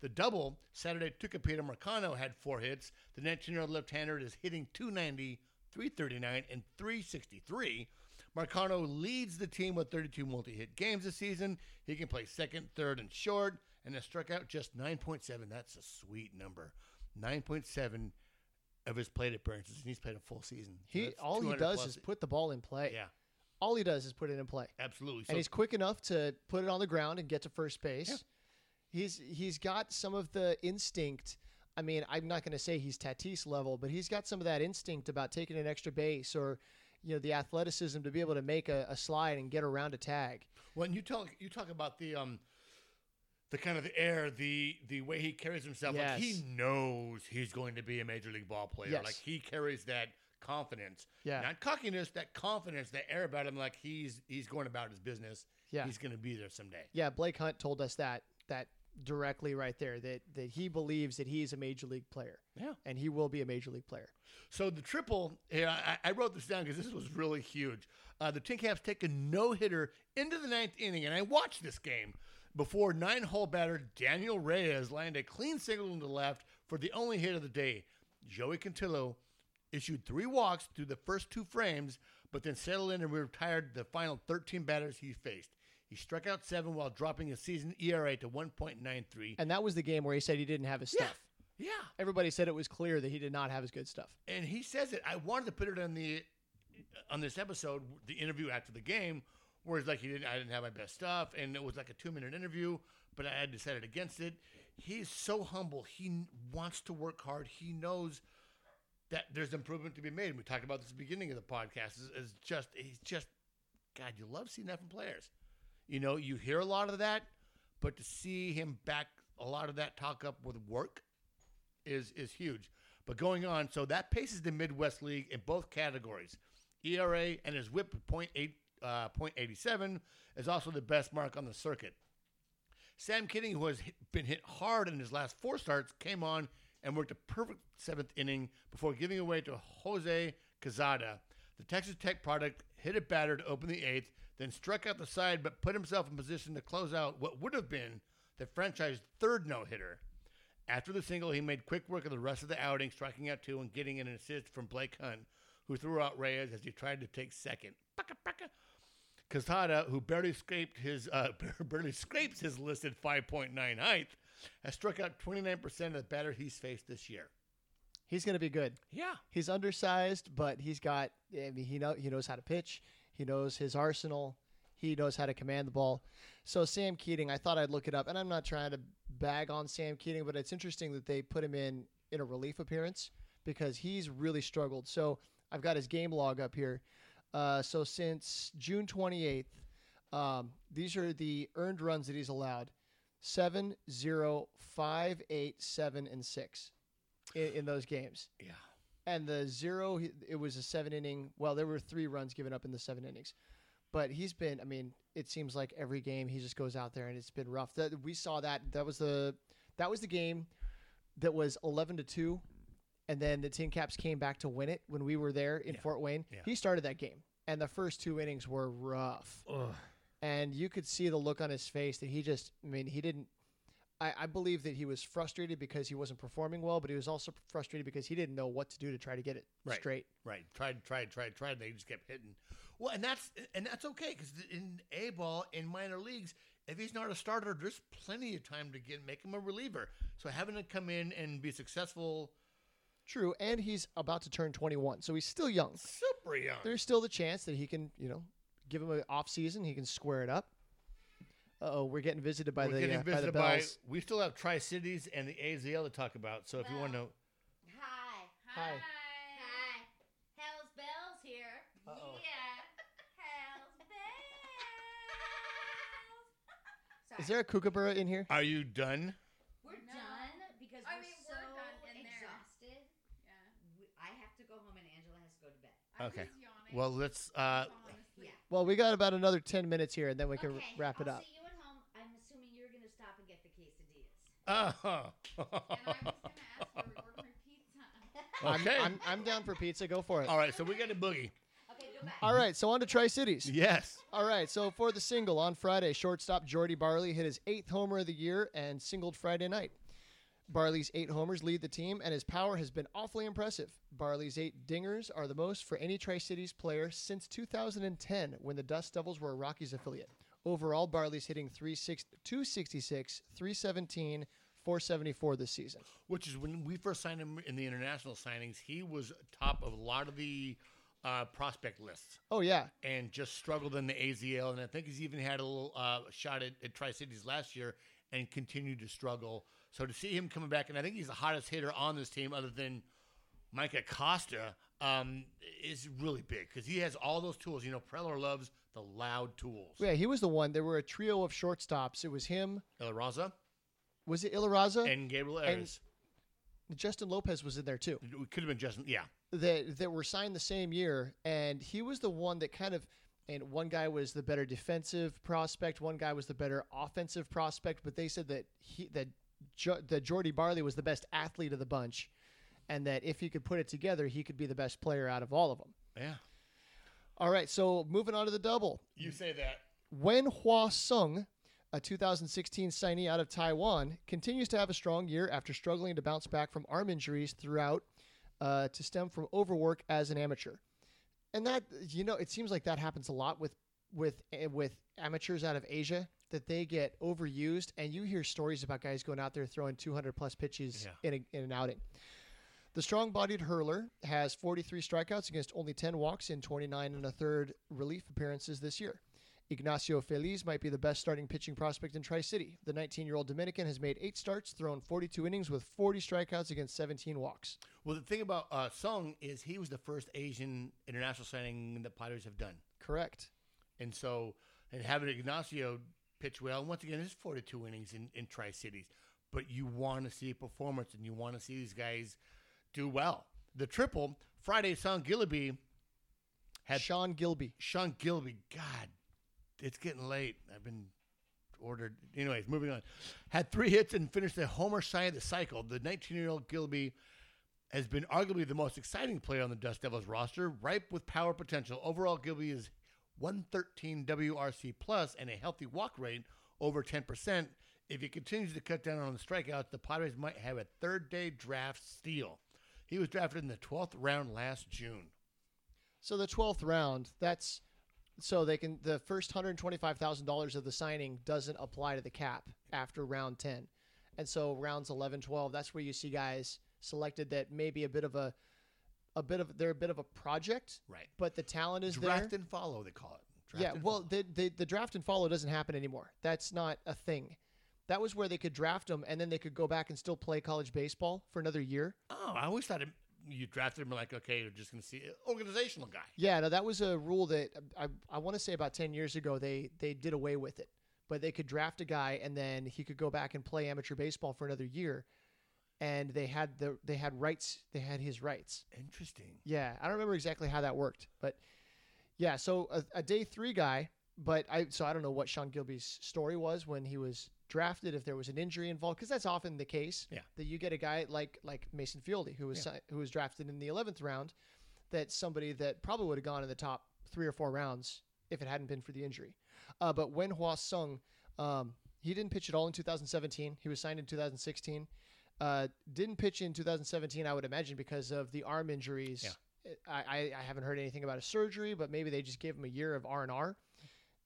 Speaker 1: The double Saturday Tucupita Marcano had four hits. The 19-year-old left-hander is hitting 290, 339, and 363. Marcano leads the team with 32 multi-hit games this season. He can play second, third, and short, and has struck out just 9.7. That's a sweet number. 9.7 of his plate appearances, and he's played a full season. So
Speaker 2: He all he does
Speaker 1: plus-
Speaker 2: is put the ball in play.
Speaker 1: yeah,
Speaker 2: All he does is put it in play.
Speaker 1: absolutely. So
Speaker 2: and he's quick enough to put it on the ground and get to first base.
Speaker 1: Yeah.
Speaker 2: He's he's got some of the instinct. I mean, I'm not going to say he's Tatis level, but he's got some of that instinct about taking an extra base or, you know, the athleticism to be able to make a, a slide and get around a tag.
Speaker 1: When you talk, you talk about the um, the kind of the air, the the way he carries himself. Like he knows he's going to be a major league ball player.
Speaker 2: Yes.
Speaker 1: Like he carries that confidence,
Speaker 2: Yeah.
Speaker 1: not cockiness, that confidence, that air about him. Like he's he's going about his business.
Speaker 2: Yeah.
Speaker 1: he's going to be there someday.
Speaker 2: Yeah, Blake Hunt told us that that directly right there that that he believes that he's a major league player
Speaker 1: Yeah.
Speaker 2: and he will be a major league player.
Speaker 1: So the triple, yeah, I, I wrote this down because this was really huge. Uh, the Tin Caps take a no hitter into the ninth inning, and I watched this game before nine hole batter Daniel Reyes landed a clean single into the left for the only hit of the day. Joey Cantillo issued three walks through the first two frames, but then settled in and retired the final 13 batters he faced. He struck out seven while dropping his season ERA to 1.93.
Speaker 2: And that was the game where he said he didn't have his
Speaker 1: Yeah,
Speaker 2: stuff.
Speaker 1: yeah.
Speaker 2: Everybody said it was clear that he did not have his good stuff.
Speaker 1: and he says it. I wanted to put it on the on this episode, the interview after the game, where it's like he didn't, I didn't have my best stuff, and it was like a two minute interview, but I had decided against it. He's so humble. He wants to work hard. He knows that there's improvement to be made. We talked about this at the beginning of the podcast. Is, just he's just God. You love seeing that from players. You know, you hear a lot of that, but to see him back a lot of that talk up with work is is huge. But going on, so that paces the Midwest League in both categories. ERA and his WHIP of .8, uh, .87 is also the best mark on the circuit. Sam Keating, who has hit, been hit hard in his last four starts, came on and worked a perfect seventh inning before giving away to Jose Quezada. The Texas Tech product hit a batter to open the eighth, then struck out the side, but put himself in position to close out what would have been the franchise third no hitter. After the single, he made quick work of the rest of the outing, striking out two and getting an assist from Blake Hunt, who threw out Reyes as he tried to take second. Quezada, who barely scraped his uh, <laughs> barely scrapes his listed 5.9 height, has struck out 29% of the batter he's faced this year.
Speaker 2: He's going to be good.
Speaker 1: Yeah,
Speaker 2: He's undersized, but he's got. I mean, he know he knows how to pitch. He knows his arsenal. He knows how to command the ball. So Sam Keating, I thought I'd look it up, and I'm not trying to bag on Sam Keating, but it's interesting that they put him in in a relief appearance because he's really struggled. So I've got his game log up here. Uh, so since June 28th, um, these are the earned runs that he's allowed: seven, zero, five, eight, seven, and six in, in those games.
Speaker 1: yeah.
Speaker 2: And the zero, it was a seven inning. Well, there were three runs given up in the seven innings, but he's been. I mean, it seems like every game he just goes out there and it's been rough. That we saw that. That was the that was the game that was eleven to two, and then the Tin Caps came back to win it when we were there in
Speaker 1: Yeah.
Speaker 2: Fort Wayne.
Speaker 1: Yeah.
Speaker 2: He started that game, and the first two innings were rough,
Speaker 1: Ugh.
Speaker 2: And you could see the look on his face that he just. I mean, he didn't. I, I believe that he was frustrated because he wasn't performing well, but he was also frustrated because he didn't know what to do to try to get it
Speaker 1: Right.
Speaker 2: straight.
Speaker 1: Right. Tried, tried, tried, tried. And they just kept hitting. Well, and that's and that's okay because in A ball in minor leagues, if he's not a starter, there's plenty of time to get make him a reliever. So having to come in and be successful,
Speaker 2: True, and he's about to turn 21, so he's still young.
Speaker 1: super young.
Speaker 2: There's still the chance that he can, you know, give him an off season. He can square it up. Uh oh, we're getting visited by
Speaker 1: We're
Speaker 2: the
Speaker 1: getting
Speaker 2: uh, by the
Speaker 1: visited by,
Speaker 2: bells.
Speaker 1: We still have Tri Cities and the AZL to talk about. So if you want to know,
Speaker 3: Hi.
Speaker 2: Hi.
Speaker 3: Hi. Hell's Bells here.
Speaker 2: Uh-oh.
Speaker 3: Yeah. Hell's <laughs> Bells. <laughs> Sorry.
Speaker 2: Is there a kookaburra in here?
Speaker 1: are you done?
Speaker 3: We're
Speaker 4: No.
Speaker 3: done because
Speaker 4: I
Speaker 3: we're
Speaker 4: mean,
Speaker 3: so
Speaker 4: we're done in there.
Speaker 3: exhausted.
Speaker 4: Yeah.
Speaker 3: We, I have to go home and Angela has to go to bed.
Speaker 4: I'm
Speaker 1: Okay.
Speaker 4: just yawning.
Speaker 1: Well, let's. Uh,
Speaker 4: Falling asleep.
Speaker 3: Yeah.
Speaker 2: Well, we got about another 10 minutes here, and then we can
Speaker 3: okay,
Speaker 2: wrap it
Speaker 3: I'll
Speaker 2: up.
Speaker 3: see you at home. I'm assuming you're going to stop and get the quesadillas.
Speaker 1: uh,
Speaker 4: And I was gonna ask where we order pizza.
Speaker 2: I'm,
Speaker 1: okay.
Speaker 2: I'm, I'm down for pizza. Go for it.
Speaker 1: All right. So we got a boogie.
Speaker 3: Okay, go back.
Speaker 2: All right, so on to Tri Cities.
Speaker 1: Yes.
Speaker 2: All right, so for the single on Friday, shortstop Jordy Barley hit his eighth homer of the year and singled Friday night. Barley's eight homers lead the team, and his power has been awfully impressive. Barley's eight dingers are the most for any Tri Cities player since 2010, when the Dust Devils were a Rockies affiliate. Overall, Barley's hitting 36 266, 317, 474 this season.
Speaker 1: Which is when we first signed him in the international signings, he was top of a lot of the uh, prospect lists
Speaker 2: Oh, yeah.
Speaker 1: and just struggled in the AZL. And I think he's even had a little uh, shot at, at Tri Cities last year and continued to struggle. So to see him coming back, and I think he's the hottest hitter on this team, other than Mike Acosta, um, is really big because he has all those tools. You know, Preller loves the loud tools.
Speaker 2: Yeah, he was the one. There were a trio of shortstops. It was him.
Speaker 1: El Raza
Speaker 2: Was it Ilarraza?
Speaker 1: and Gabriel
Speaker 2: and- Justin Lopez was in there too.
Speaker 1: It could have been Justin. Yeah,
Speaker 2: that that were signed the same year, and he was the one that kind of. And one guy was the better defensive prospect. One guy was the better offensive prospect. But they said that he that jo- that Jordy Barley was the best athlete of the bunch, and that if he could put it together, he could be the best player out of all of them.
Speaker 1: yeah.
Speaker 2: All right, so moving on to the double.
Speaker 1: You say that.
Speaker 2: Wen Hua Sung, a 2016 signee out of Taiwan, continues to have a strong year after struggling to bounce back from arm injuries throughout uh, to stem from overwork as an amateur. And that you know, it seems like that happens a lot with with eh, with amateurs out of Asia that they get overused, and you hear stories about guys going out there throwing 200 plus pitches
Speaker 1: Yeah.
Speaker 2: in, a, in an outing. The strong-bodied hurler has 43 strikeouts against only 10 walks in 29 and a third relief appearances this year. Ignacio Feliz might be the best starting pitching prospect in Tri City. The 19 year old Dominican has made eight starts, thrown 42 innings with 40 strikeouts against 17 walks.
Speaker 1: Well, the thing about uh, Sung is he was the first Asian international signing that Padres have done.
Speaker 2: Correct.
Speaker 1: And so, and having Ignacio pitch well, once again, it's 42 innings in, in Tri Cities, but you want to see a performance and you want to see these guys do well. The triple, Friday, Sean Gilliby had
Speaker 2: Sean Guilbe.
Speaker 1: Sean Guilbe. God, it's getting late. I've been ordered. Anyways, moving on. Had three hits and finished the homer side of the cycle. The 19 year old Guilbe has been arguably the most exciting player on the Dust Devils roster, ripe with power potential. Overall, Guilbe is 113 WRC plus and a healthy walk rate over 10%. If he continues to cut down on the strikeouts, the Padres might have a third day draft steal. He was drafted in the 12th round last June.
Speaker 2: So the 12th round, that's so they can the first $125,000 of the signing doesn't apply to the cap after round 10. And so rounds 11, 12, that's where you see guys selected that maybe a bit of a a bit of they're a bit of a project,
Speaker 1: Right.
Speaker 2: but the talent is there.
Speaker 1: Draft
Speaker 2: there.
Speaker 1: and follow, they call it. Draft
Speaker 2: yeah, well, the, the the draft and follow doesn't happen anymore. That's not a thing. That was where they could draft them and then they could go back and still play college baseball for another year.
Speaker 1: Oh, I always thought it, you drafted him like, okay, you're just going to see uh, organizational guy.
Speaker 2: Yeah, no, that was a rule that I, I want to say about 10 years ago they they did away with it. But they could draft a guy and then he could go back and play amateur baseball for another year. And they had the they had rights, they had his rights.
Speaker 1: Interesting.
Speaker 2: Yeah, I don't remember exactly how that worked, but yeah, so a, a day 3 guy, but I so I don't know what Sean Guilbe's story was when he was drafted if there was an injury involved cuz that's often the case
Speaker 1: Yeah.
Speaker 2: that you get a guy like like Mason Feole who was si- who was drafted in the 11th round that somebody that probably would have gone in the top three or four rounds if it hadn't been for the injury. Uh, but Wen Hua Sung, um, he didn't pitch at all in 2017. He was signed in 2016. Uh, didn't pitch in 2017, I would imagine, because of the arm injuries. I, I, I haven't heard anything about a surgery, but maybe they just gave him a year of R and R.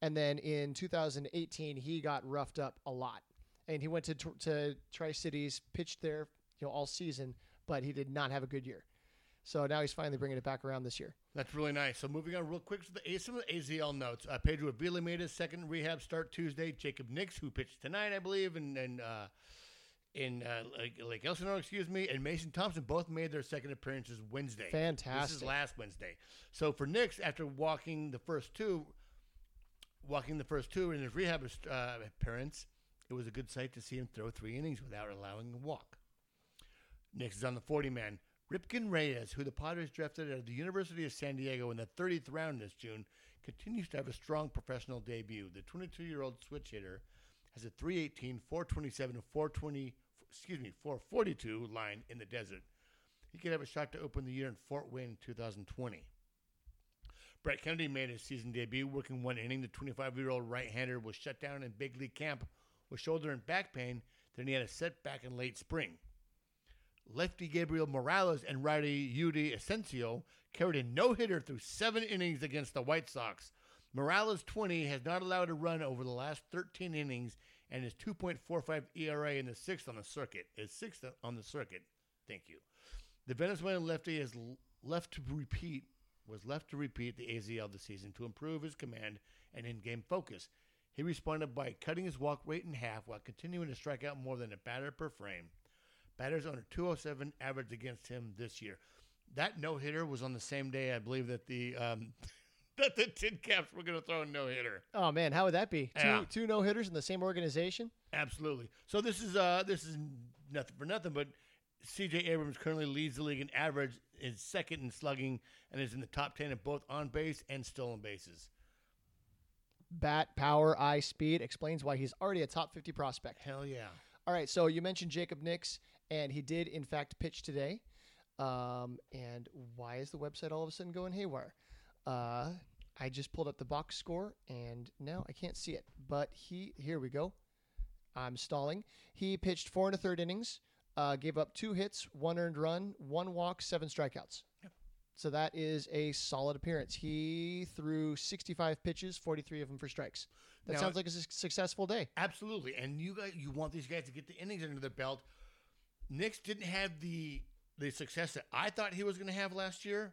Speaker 2: And then in 2018, he got roughed up a lot, and he went to to Tri Cities, pitched there, you know, all season, but he did not have a good year. So now he's finally bringing it back around this year.
Speaker 1: That's really nice. So moving on real quick to the some of the AZL notes. Uh, Pedro Avila made his second rehab start Tuesday. Jacob Nix, who pitched tonight, I believe, and and uh, in uh, Lake, Lake Elsinore, excuse me, and Mason Thompson both made their second appearances Wednesday. Fantastic. This is last Wednesday. So for Nix, after walking the first two, walking the first two in his rehab uh, appearance, it was a good sight to see him throw three innings without allowing a walk. Next is on the 40 man. Ripken Reyes, who the Padres drafted out of the University of San Diego in the 30th round this June, continues to have a strong professional debut. The 22 year old switch hitter has a 318, 427, and 420, excuse me, 442 line in the desert. He could have a shot to open the year in Fort Wayne in 2020. Brett Kennedy made his season debut working one inning. The 25 year old right hander was shut down in big league camp with shoulder and back pain. Then he had a setback in late spring. Lefty Gabriel Morales and righty Yudi Asensio carried a no hitter through seven innings against the White Sox. Morales, 20, has not allowed a run over the last 13 innings and is 2.45 ERA in the sixth on the circuit. Is sixth on the circuit. Thank you. The Venezuelan lefty is left to repeat was left to repeat the AZL this season to improve his command and in-game focus. He responded by cutting his walk rate in half while continuing to strike out more than a batter per frame. Batters under 207 average against him this year. That no hitter was on the same day, I believe, that the um, <laughs> that the Tin Caps were going to throw a no hitter.
Speaker 2: Oh man, how would that be? Two
Speaker 1: Yeah.
Speaker 2: two no hitters in the same organization?
Speaker 1: Absolutely. So this is uh this is nothing for nothing, but C.J. Abrams currently leads the league in average, is second in slugging, and is in the top ten of both on base and stolen bases.
Speaker 2: Bat, power, eye, speed explains why he's already a top 50 prospect.
Speaker 1: Hell yeah!
Speaker 2: All right, so you mentioned Jacob Nix, and he did in fact pitch today. Um, and why is the website all of a sudden going haywire? Uh, I just pulled up the box score, and now I can't see it. But he, here we go. I'm stalling. He pitched four and a third innings, uh, gave up two hits, one earned run, one walk, seven strikeouts. Yep. So that is a solid appearance. He threw 65 pitches, 43 of them for strikes. That
Speaker 1: Now-
Speaker 2: sounds like a su- successful day.
Speaker 1: Absolutely. And you guys, you want these guys to get the innings under their belt. Nix didn't have the the success that I thought he was going to have last year.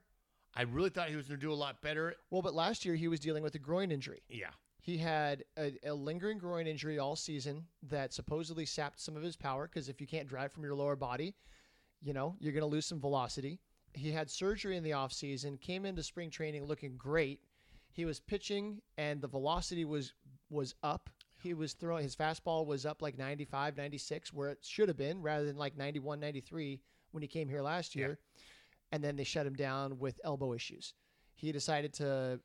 Speaker 1: I really thought he was going to do a lot better.
Speaker 2: Well, but last year he was dealing with a groin injury.
Speaker 1: Yeah.
Speaker 2: He had a, a lingering groin injury all season that supposedly sapped some of his power because if you can't drive from your lower body, you know, you're going to lose some velocity. He had surgery in the offseason, came into spring training looking great. He was pitching and the velocity was was up. He was throwing his fastball was up like 95, 96 where it should have been rather than like 91, 93 when he came here last year. And then they shut him down with elbow issues. He decided to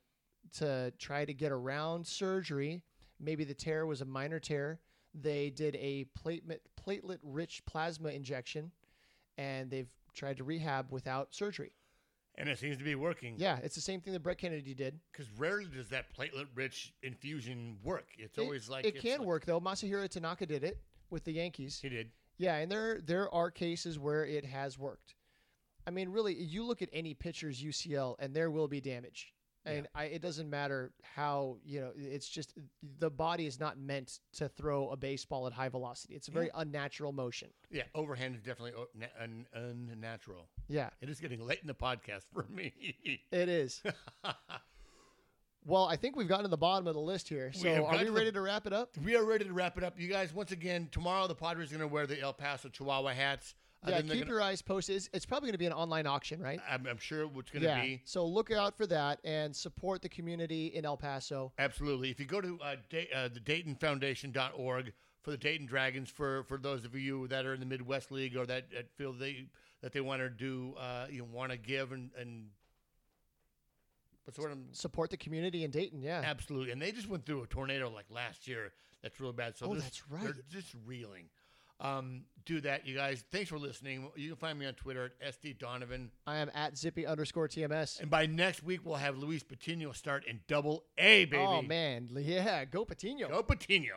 Speaker 2: to try to get around surgery. Maybe the tear was a minor tear. They did a platelet platelet rich plasma injection, and they've tried to rehab without surgery.
Speaker 1: And it seems to be working.
Speaker 2: Yeah, it's the same thing that Brett Kennedy did.
Speaker 1: Because rarely does that platelet rich infusion work. It's
Speaker 2: It-
Speaker 1: always like
Speaker 2: it can
Speaker 1: like-
Speaker 2: work though. Masahiro Tanaka did it with the Yankees.
Speaker 1: He did.
Speaker 2: Yeah, and there there are cases where it has worked. I mean, really, you look at any pitcher's UCL, and there will be damage. And I, it doesn't matter how you know. It's just the body is not meant to throw a baseball at high velocity. It's a very unnatural motion.
Speaker 1: Yeah, overhand is definitely un- unnatural.
Speaker 2: Yeah,
Speaker 1: It is getting late in the podcast for me. <laughs>
Speaker 2: it is. well, I think we've gotten to the bottom of the list here. So,
Speaker 1: have
Speaker 2: are we
Speaker 1: to the-
Speaker 2: ready to wrap it up?
Speaker 1: we are ready to wrap it up. You guys, once again, tomorrow the Padres are going to wear the El Paso Chihuahua hats.
Speaker 2: Yeah, keep
Speaker 1: gonna-
Speaker 2: your eyes posted. It's, it's probably going to be an online auction, right?
Speaker 1: I'm, I'm sure what's going to
Speaker 2: Yeah.
Speaker 1: be.
Speaker 2: So look out for that and support the community in El Paso.
Speaker 1: Absolutely. If you go to uh, da- uh, the DaytonFoundation.org for the Dayton Dragons, for, for those of you that are in the Midwest League or that, that feel they that they want to do, uh, you want to give and and what's the word? I'm-
Speaker 2: Support the community in Dayton. Yeah.
Speaker 1: Absolutely. And they just went through a tornado like last year. That's really bad. So
Speaker 2: Oh,
Speaker 1: this-
Speaker 2: that's right.
Speaker 1: They're just reeling. Um, do that, you guys. Thanks for listening. You can find me on Twitter at SD Donovan.
Speaker 2: I am at zippy underscore TMS.
Speaker 1: And by next week, we'll have Luis Patino start in double A, baby.
Speaker 2: Oh man, yeah, go Patino.
Speaker 1: Go Patino.